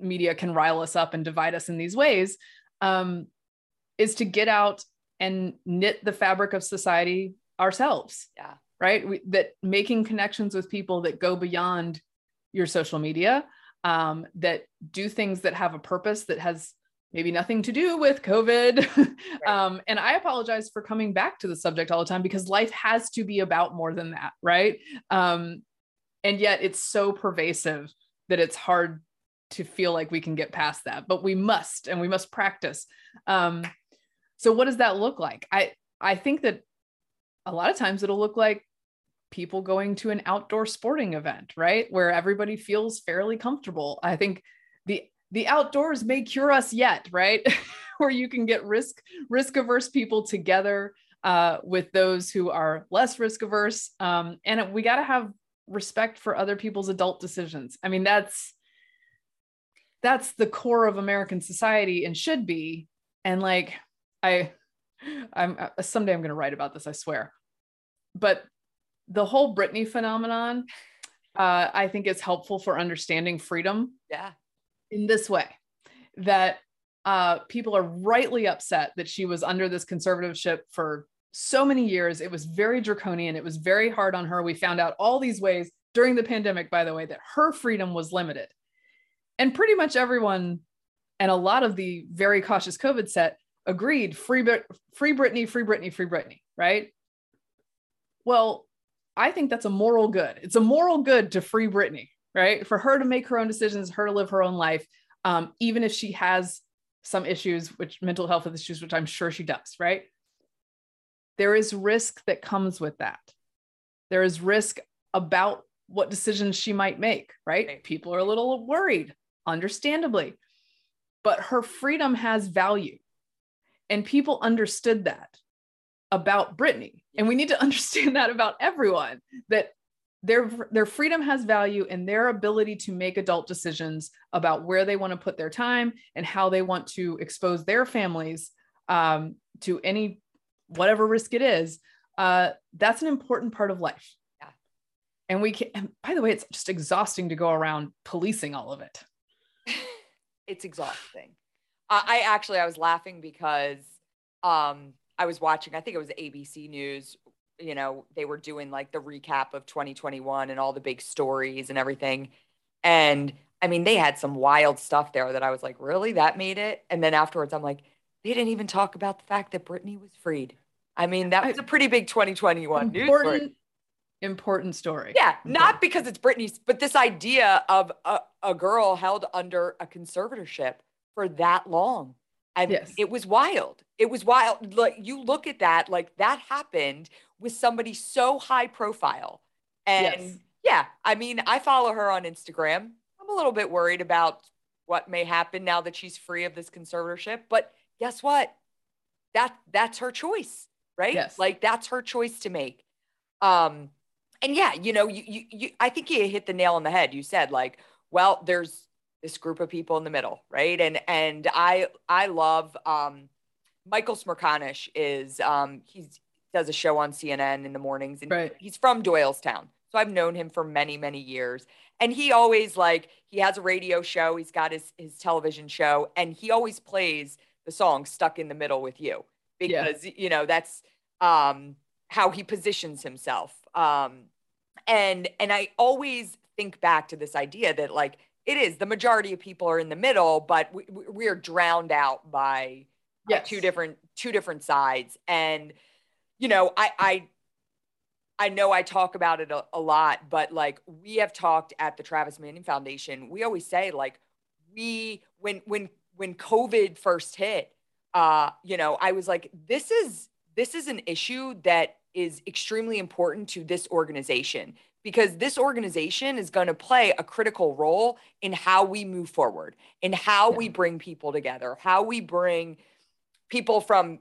media can rile us up and divide us in these ways, um, is to get out and knit the fabric of society ourselves. Yeah. Right. We, that making connections with people that go beyond your social media, um, that do things that have a purpose that has maybe nothing to do with COVID. Right. um, and I apologize for coming back to the subject all the time because life has to be about more than that. Right. Um, and yet it's so pervasive that it's hard to feel like we can get past that, but we must, and we must practice. Um, so what does that look like? I I think that a lot of times it'll look like people going to an outdoor sporting event, right? Where everybody feels fairly comfortable. I think the the outdoors may cure us yet, right? Where you can get risk risk averse people together uh, with those who are less risk averse. Um, and we got to have respect for other people's adult decisions. I mean, that's that's the core of American society and should be. And like, I, I'm uh, someday I'm going to write about this. I swear. But the whole Britney phenomenon, uh, I think is helpful for understanding freedom. Yeah. In this way, that uh, people are rightly upset that she was under this conservatorship for so many years. It was very draconian. It was very hard on her. We found out all these ways during the pandemic, by the way, that her freedom was limited. And pretty much everyone and a lot of the very cautious COVID set agreed free, free Britney, free Britney, free Britney, right? Well, I think that's a moral good. It's a moral good to free Britney, right? For her to make her own decisions, her to live her own life, um, even if she has some issues, which mental health issues, which I'm sure she does, right? there is risk that comes with that. There is risk about what decisions she might make, right? right? People are a little worried, understandably. But her freedom has value. And people understood that about Britney. And we need to understand that about everyone that their their freedom has value and their ability to make adult decisions about where they want to put their time and how they want to expose their families um, to any whatever risk it is, uh, that's an important part of life. Yeah. And we can, and by the way, it's just exhausting to go around policing all of it. it's exhausting. I actually, I was laughing because um, I was watching, I think it was ABC News. You know, they were doing like the recap of 2021 and all the big stories and everything. And I mean, they had some wild stuff there that I was like, really? That made it? And then afterwards, I'm like, they didn't even talk about the fact that Britney was freed. I mean, that was a pretty big 2021 important, news Important story. Yeah, not because it's Britney's, but this idea of a, a girl held under a conservatorship for that long. I yes. it was wild. It was wild. Like you look at that, like that happened with somebody so high profile. And yes. yeah, I mean, I follow her on Instagram. I'm a little bit worried about what may happen now that she's free of this conservatorship, but guess what? That that's her choice, right? Yes. Like that's her choice to make. Um, and yeah, you know, you, you, you I think you hit the nail on the head. You said like, well, there's this group of people in the middle, right? And and I I love um, Michael Smerconish is um, he's does a show on CNN in the mornings, and right. he's from Doylestown, so I've known him for many many years. And he always like he has a radio show, he's got his his television show, and he always plays the song stuck in the middle with you because yeah. you know that's um how he positions himself um and and i always think back to this idea that like it is. The majority of people are in the middle but we, we are drowned out by yes. two different two different sides. And you know i i I know I talk about it a, a, lot, but like we have talked at the Travis Manion Foundation, we always say like we when when when COVID first hit, uh, you know, I was like, this is this is an issue that is extremely important to this organization because this organization is going to play a critical role in how we move forward, in how yeah. we bring people together, how we bring people from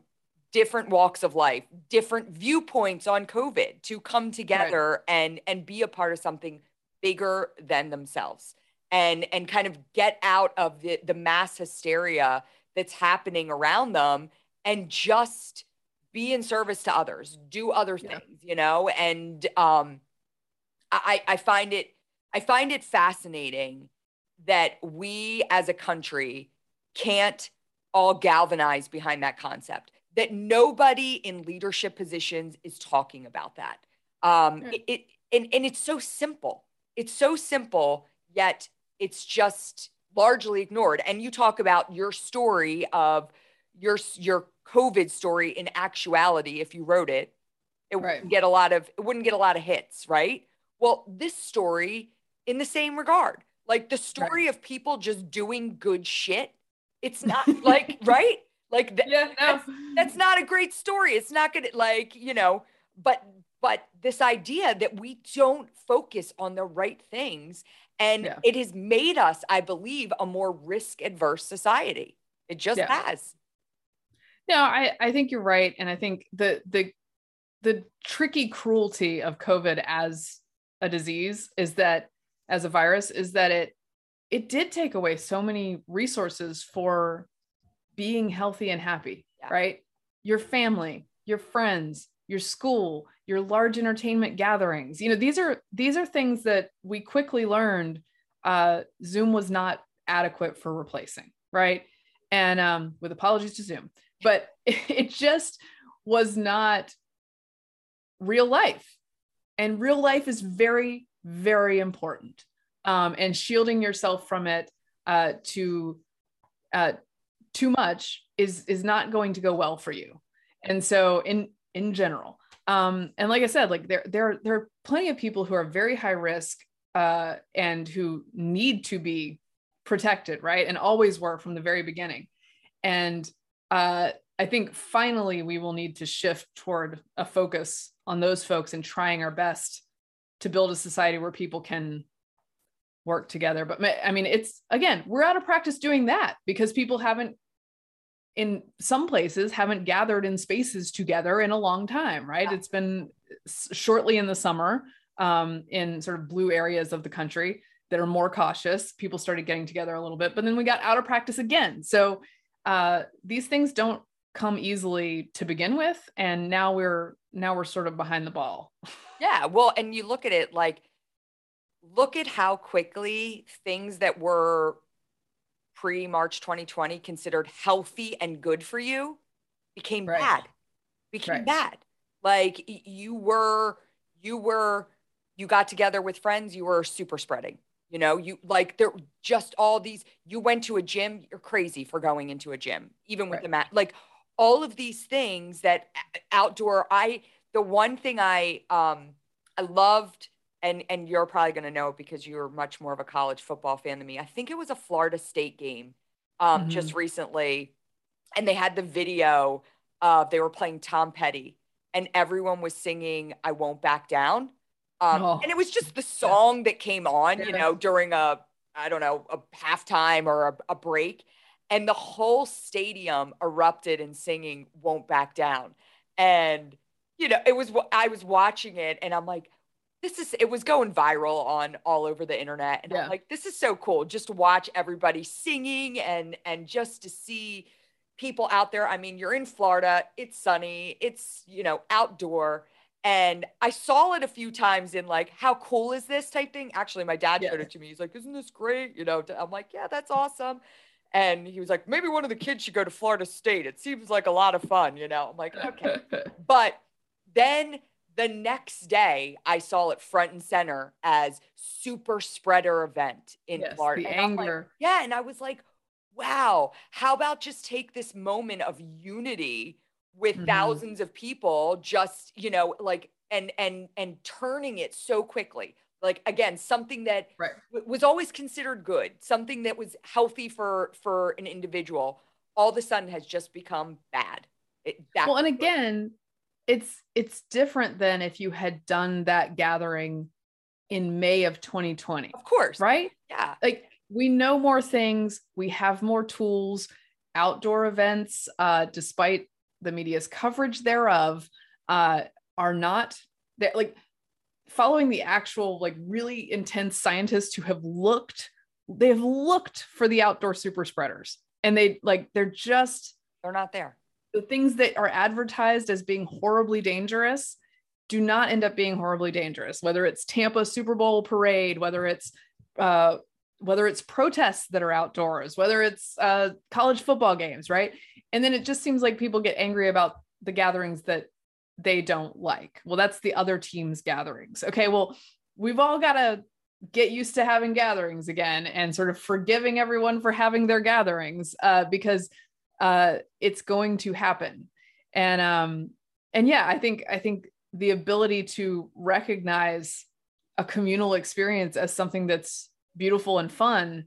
different walks of life, different viewpoints on COVID to come together right. and and be a part of something bigger than themselves and and kind of get out of the the mass hysteria that's happening around them and just be in service to others do other things yeah. you know and um i i find it i find it fascinating that we as a country can't all galvanize behind that concept that nobody in leadership positions is talking about that um yeah. it, it and, and it's so simple it's so simple yet it's just largely ignored. And you talk about your story of your your COVID story in actuality, if you wrote it, it right. wouldn't get a lot of it wouldn't get a lot of hits, right? Well, this story in the same regard, like the story right. of people just doing good shit. It's not like right, like th- yeah, no. that's, that's not a great story. It's not gonna like you know, but but this idea that we don't focus on the right things and yeah. it has made us, I believe, a more risk adverse society. It just yeah. has. No, I, I think you're right. And I think the the the tricky cruelty of COVID as a disease is that as a virus is that it it did take away so many resources for being healthy and happy, yeah. right? Your family, your friends, your school, your large entertainment gatherings. You know, these are these are things that we quickly learned uh, Zoom was not adequate for replacing, right? And um, with apologies to Zoom, but it just was not real life. And real life is very, very important. Um, and shielding yourself from it uh, to uh, too much is is not going to go well for you. And so, in in general, um, and like I said, like there there there are plenty of people who are very high risk uh, and who need to be protected, right? And always were from the very beginning. And uh, I think finally we will need to shift toward a focus on those folks and trying our best to build a society where people can work together. But I mean, it's again, we're out of practice doing that because people haven't, in some places, haven't gathered in spaces together in a long time, right? Yeah. It's been shortly in the summer um, in sort of blue areas of the country that are more cautious. People started getting together a little bit, but then we got out of practice again. So uh, these things don't come easily to begin with, and now we're now we're sort of behind the ball. yeah, well, and you look at it like, look at how quickly things that were pre March 2020 considered healthy and good for you became right. bad, became right. bad. Like you were you were you got together with friends, you were super spreading. You know, you like there just all these. You went to a gym, you're crazy for going into a gym, even with right. the mat. Like all of these things that outdoor. I the one thing I um I loved, and and you're probably gonna know because you're much more of a college football fan than me. I think it was a Florida State game, um, mm-hmm. just recently, and they had the video. of they were playing Tom Petty, and everyone was singing "I Won't Back Down." Um, oh. And it was just the song that came on, you know, during a, I don't know, a halftime or a, a break. And the whole stadium erupted in singing Won't Back Down. And, you know, it was, I was watching it and I'm like, this is it was going viral on all over the internet and yeah. I'm like this is so cool just to watch everybody singing and and just to see people out there i mean you're in florida it's sunny it's you know outdoor and I saw it a few times in like, how cool is this type thing? Actually, my dad yeah. showed it to me. He's like, isn't this great? You know, I'm like, yeah, that's awesome. And he was like, maybe one of the kids should go to Florida State. It seems like a lot of fun, you know? I'm like, okay. but then the next day, I saw it front and center as super spreader event in yes, Florida. The anger. Like, yeah. And I was like, wow, how about just take this moment of unity with mm-hmm. thousands of people just you know like and and and turning it so quickly like again something that right. w- was always considered good something that was healthy for for an individual all of a sudden has just become bad. It, well and again it's it's different than if you had done that gathering in may of 2020 of course. right? Yeah. Like we know more things we have more tools outdoor events uh, despite the media's coverage thereof uh, are not that like following the actual like really intense scientists who have looked they have looked for the outdoor super spreaders. And they like they're just they're not there. the things that are advertised as being horribly dangerous do not end up being horribly dangerous whether it's tampa super bowl parade whether it's uh, whether it's protests that are outdoors whether it's uh, college football games right? And then it just seems like people get angry about the gatherings that they don't like. Well, that's the other team's gatherings. Okay, well, we've all got to get used to having gatherings again and sort of forgiving everyone for having their gatherings uh, because uh, it's going to happen. And um, and yeah, I think I think the ability to recognize a communal experience as something that's beautiful and fun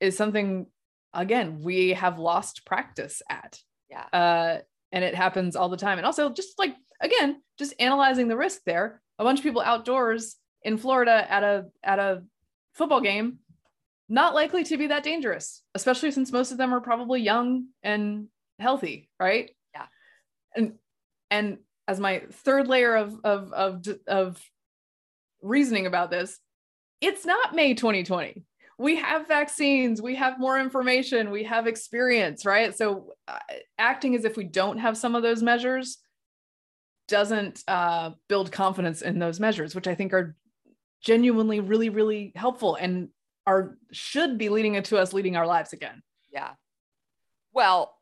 is something again we have lost practice at yeah uh and it happens all the time and also just like again just analyzing the risk there a bunch of people outdoors in florida at a at a football game not likely to be that dangerous especially since most of them are probably young and healthy, right? Yeah. And and as my third layer of of of of reasoning about this, it's not May 2020. We have vaccines, we have more information, we have experience, right? So uh, acting as if we don't have some of those measures doesn't uh, build confidence in those measures, which I think are genuinely really really helpful and are should be leading into us leading our lives again. Yeah. Well,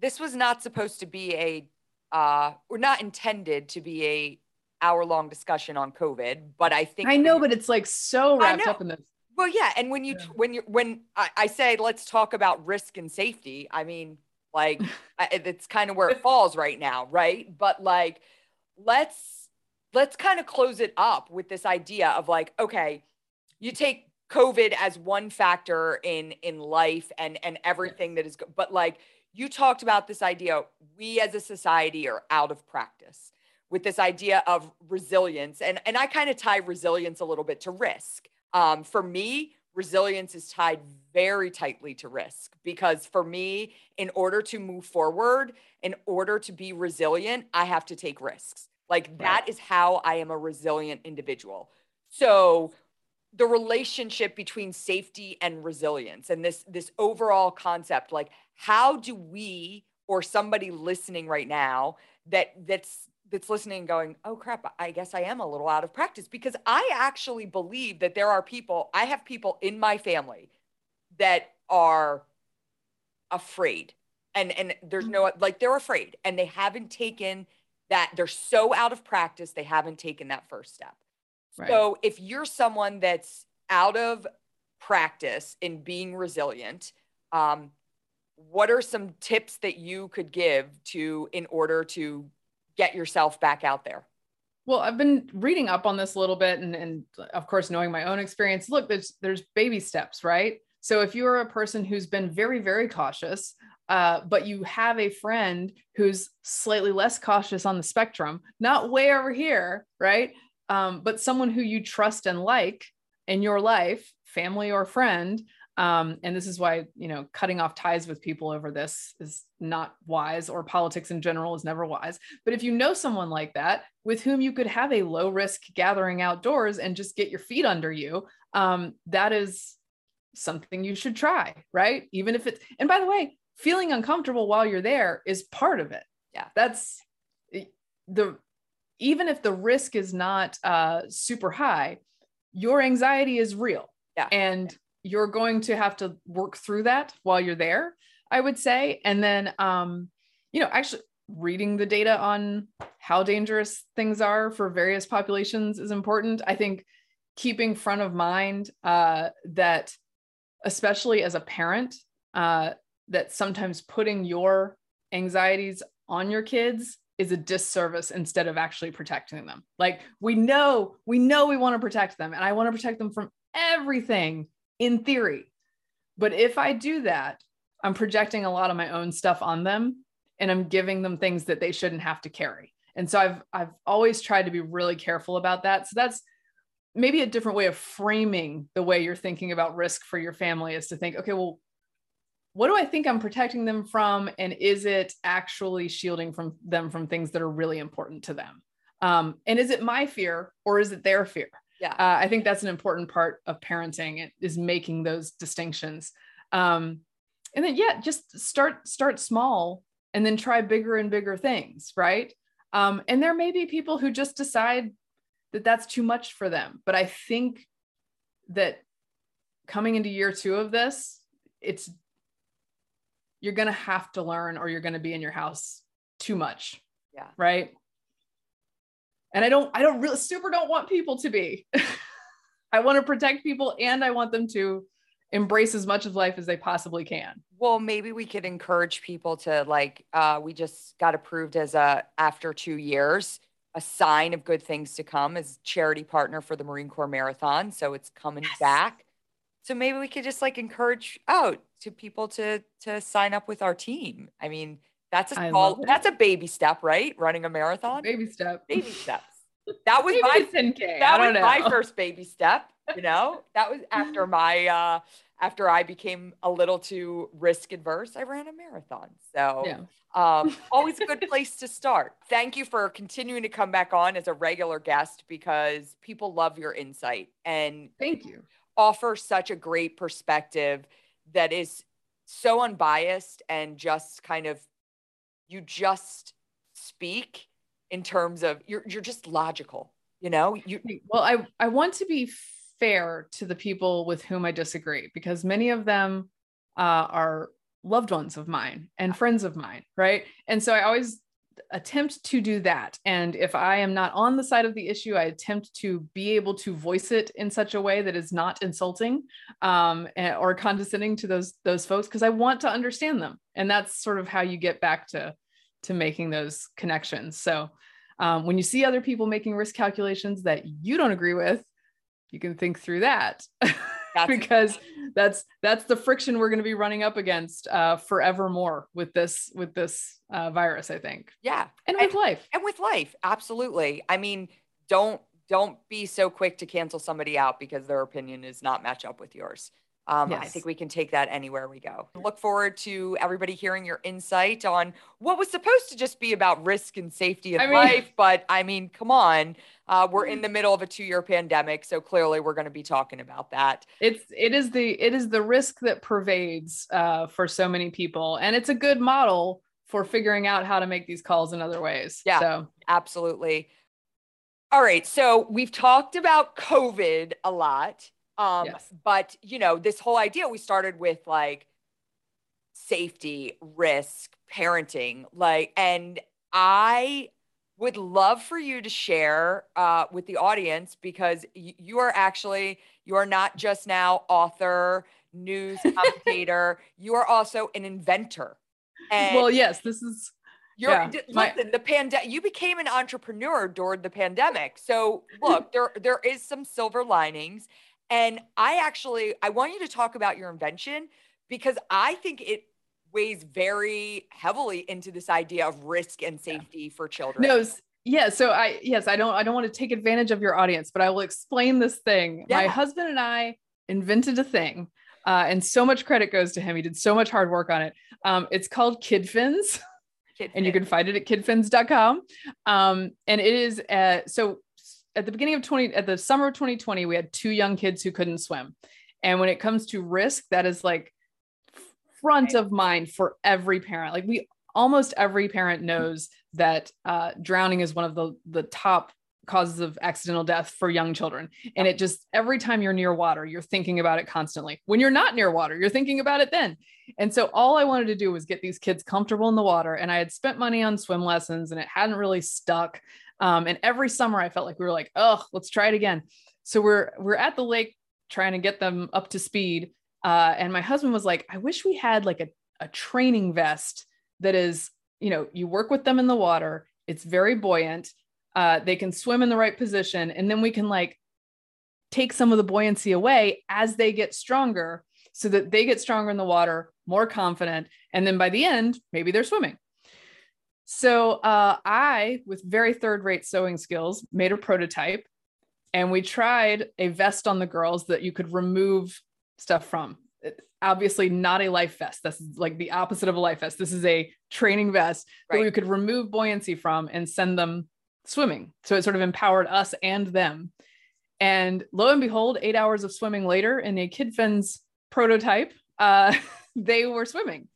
this was not supposed to be a uh or not intended to be a hour long discussion on COVID, but I think I know, but it's like so wrapped up in this. Well, yeah, and when you yeah. when you when I, I, say let's talk about risk and safety, I mean like I, it's kind of where it falls right now, right? But like let's let's kind of close it up with this idea of like okay, you take COVID as one factor in in life and and everything that is but like you talked about this idea we as a society are out of practice with this idea of resilience. And and i kind of tie resilience a little bit to risk. Um, for me resilience is tied very tightly to risk because for me in order to move forward in order to be resilient i have to take risks like right. that is how i am a resilient individual so the relationship between safety and resilience and this this overall concept like how do we or somebody listening right now that that's that's listening and going oh crap i guess i am a little out of practice because i actually believe that there are people i have people in my family that are afraid and and there's no mm-hmm. like they're afraid and they haven't taken that they're so out of practice they haven't taken that first step right. so if you're someone that's out of practice in being resilient um, what are some tips that you could give to in order to get yourself back out there well i've been reading up on this a little bit and, and of course knowing my own experience look there's there's baby steps right so if you're a person who's been very very cautious uh, but you have a friend who's slightly less cautious on the spectrum not way over here right um, but someone who you trust and like in your life family or friend um, and this is why, you know, cutting off ties with people over this is not wise, or politics in general is never wise. But if you know someone like that with whom you could have a low risk gathering outdoors and just get your feet under you, um, that is something you should try, right? Even if it's, and by the way, feeling uncomfortable while you're there is part of it. Yeah. That's the, even if the risk is not uh, super high, your anxiety is real. Yeah. And you're going to have to work through that while you're there, I would say. And then, um, you know, actually reading the data on how dangerous things are for various populations is important. I think keeping front of mind uh, that, especially as a parent, uh, that sometimes putting your anxieties on your kids is a disservice instead of actually protecting them. Like we know, we know we want to protect them, and I want to protect them from everything in theory. But if I do that, I'm projecting a lot of my own stuff on them and I'm giving them things that they shouldn't have to carry. And so I've I've always tried to be really careful about that. So that's maybe a different way of framing the way you're thinking about risk for your family is to think, okay, well, what do I think I'm protecting them from? And is it actually shielding from them from things that are really important to them? Um, and is it my fear or is it their fear? yeah uh, i think that's an important part of parenting is making those distinctions um, and then yeah just start start small and then try bigger and bigger things right um, and there may be people who just decide that that's too much for them. But i think that coming into year two of this it's you're going to have to learn or you're going to be in your house too much. Yeah. Right? And i don't i don't really super don't want people to be. I want to protect people and i want them to embrace as much of life as they possibly can. Well maybe we could encourage people to like uh, we just got approved as a after two years a sign of good things to come as charity partner for the marine corps marathon so it's coming yes. back so maybe we could just like encourage out oh, to people to to sign up with our team i mean that's a small, that's a baby step, right? Running a marathon. Baby step. Baby steps. That was my 10K. That was know. my first baby step. you know, that was after my uh after I became a little too risk adverse, I ran a marathon. So yeah. Um, always a good place to start. Thank you for continuing to come back on as a regular guest because people love your insight and thank you. Offer such a great perspective that is so unbiased and just kind of you just speak in terms of you're you're just logical, you know? You well, I I want to be fair to the people with whom I disagree because many of them uh, are loved ones of mine and friends of mine, right? And so I always attempt to do that. And if I am not on the side of the issue, I attempt to be able to voice it in such a way that is not insulting um, or condescending to those those folks because I want to understand them. And that's sort of how you get back to to making those connections. So um, when you see other people making risk calculations that you don't agree with, you can think through that because that's that's the friction we're going to be running up against uh, forevermore with this with this uh, virus. I think. Yeah, and with and, life, and with life, absolutely. I mean, don't don't be so quick to cancel somebody out because their opinion is not match up with yours. Um, yes. I think we can take that anywhere we go. Look forward to everybody hearing your insight on what was supposed to just be about risk and safety of I mean, life. But I mean, come on, uh, we're in the middle of a two-year pandemic, so clearly we're going to be talking about that. It's it is the it is the risk that pervades uh, for so many people, and it's a good model for figuring out how to make these calls in other ways. Yeah, so. absolutely. All right, so we've talked about COVID a lot. Um, yes. But, you know, this whole idea we started with like safety, risk, parenting, like, and I would love for you to share uh, with the audience because y- you are actually, you are not just now author, news commentator, you are also an inventor. And well, yes, this is you're yeah, listen, my, the pandemic you became an entrepreneur during the pandemic. So look, there there is some silver linings and I actually I want you to talk about your invention because I think it weighs very heavily into this idea of risk and safety yeah. for children. No, yeah, so I yes, I don't I don't want to take advantage of your audience, but I will explain this thing. Yeah. My husband and I invented a thing. Uh, and so much credit goes to him. He did so much hard work on it. Um, it's called KidFins. Kid and you can find it at kidfins.com. Um, and it is uh, so at the beginning of 20 at the summer of 2020 we had two young kids who couldn't swim and when it comes to risk that is like front of mind for every parent. Like we almost every parent knows that uh, drowning is one of the the top causes of accidental death for young children. And it just every time you're near water you're thinking about it constantly. When you're not near water you're thinking about it then. And so all i wanted to do was get these kids comfortable in the water. And i had spent money on swim lessons and it hadn't really stuck. Um, and every summer I felt like we were like, oh, let's try it again. So we're we're at the lake trying to get them up to speed. Uh, and my husband was like, I wish we had like a, a training vest that is, you know, you work with them in the water. It's very buoyant. Uh, they can swim in the right position. And then we can like take some of the buoyancy away as they get stronger so that they get stronger in the water, more confident. And then by the end, maybe they're swimming. So uh, I, with very third rate sewing skills, made a prototype and we tried a vest on the girls that you could remove stuff from. obviously, not a life vest. This is like the opposite of a life vest. This is a training vest right. that we could remove buoyancy from and send them swimming. So it sort of empowered us and them. And lo and behold, eight hours of swimming later in a KidFins prototype, uh, they were swimming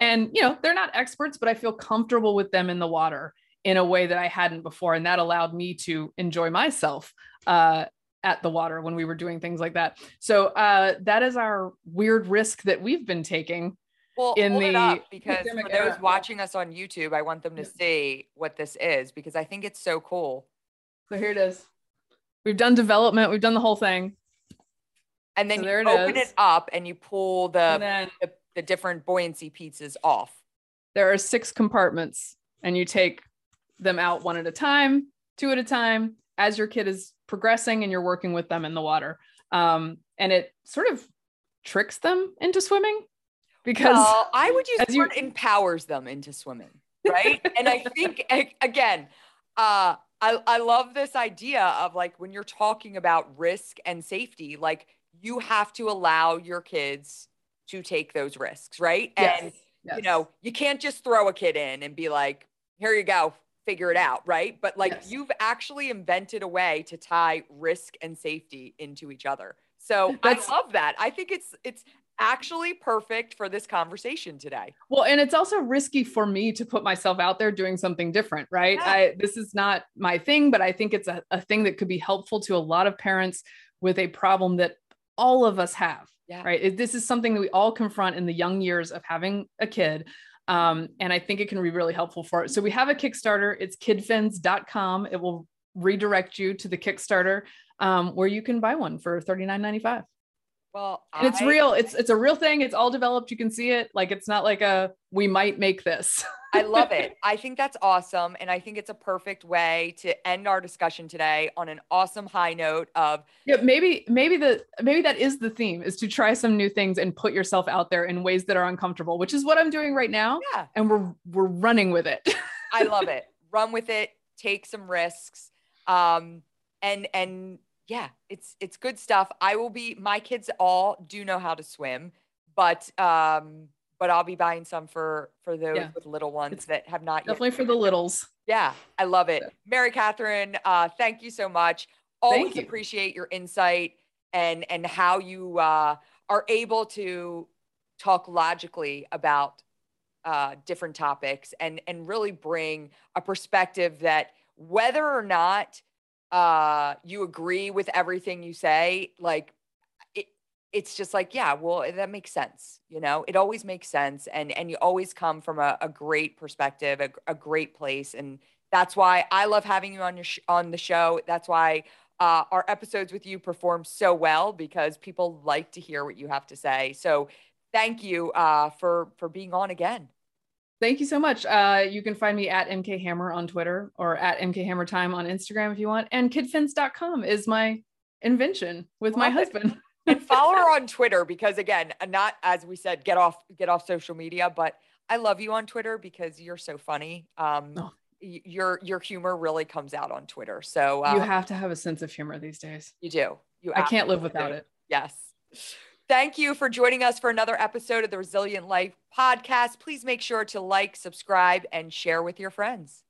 and you know they're not experts but i feel comfortable with them in the water in a way that i hadn't before and that allowed me to enjoy myself uh, at the water when we were doing things like that so uh, that is our weird risk that we've been taking well, in the because for those era. watching us on YouTube, I want them to yeah. see what this is because I think it's so cool. So here it is. We've done development, we've done the whole thing. And then so you open it, it, up and you pull the, then, the the different buoyancy pieces off? There are six compartments, and you take them out one at a time, two at a time, as your kid is progressing and you're working with them in the water. Um, and it sort of tricks them into swimming because well, I would use you empowers them into swimming, right? and I think again, uh, I, I love this idea of like when you're talking about risk and safety, like you have to allow your kids to take those risks, right? Yes. And Yes. you know, you can't just throw a kid in and be like, here you go, figure it out, right? But like Yes. you've actually invented a way to tie risk and safety into each other. So That's- I love that. I think it's it's actually perfect for this conversation today. Well, and it's also risky for me to put myself out there doing something different, right? Yeah. I this is not my thing, but I think it's a, a thing that could be helpful to a lot of parents with a problem that all of us have, Yeah. right? This is something that we all confront in the young years of having a kid. Um, and I think it can be really helpful for it. So we have a Kickstarter, it's kidfins.com. It will redirect you to the Kickstarter um, where you can buy one for $39.95 Well, and it's I- real it's it's a real thing it's all developed you can see it like it's not like a we might make this I love it. I think that's awesome. And I think it's a perfect way to end our discussion today on an awesome high note of yeah maybe maybe the maybe that is the theme is to try some new things and put yourself out there in ways that are uncomfortable which is what i'm doing right now yeah, and we're we're running with it I love it. Run with it, take some risks. Um, and and yeah, it's it's good stuff. I will be my kids all do know how to swim, but um, but I'll be buying some for for those Yeah. with little ones It's that have not yet. definitely for the littles Yeah, I love it. Mary Katharine, uh, thank you so much. Always you. appreciate your insight and and how you uh, are able to talk logically about uh, different topics and and really bring a perspective that whether or not uh, you agree with everything you say, like it, it's just like yeah, well that makes sense. You know, it always makes sense, and and you always come from a, a great perspective, a, a great place, and that's why I love having you on your sh- on the show. That's why. Uh, our episodes with you perform so well because people like to hear what you have to say. So, thank you uh, for for being on again. Thank you so much uh you can find me at mk hammer on twitter or at mk hammer time on instagram if you want and kidfins.com is my invention with my Love it. husband and follow her on Twitter because again, uh, not as we said, get off get off social media, but I love you on Twitter because you're so funny. Um, Oh. y- your your humor really comes out on Twitter. So uh, you have to have a sense of humor these days you do. You i can't live without do. it Yes. Thank you for joining us for another episode of the Resilient Life podcast. Please make sure to like, subscribe, and share with your friends.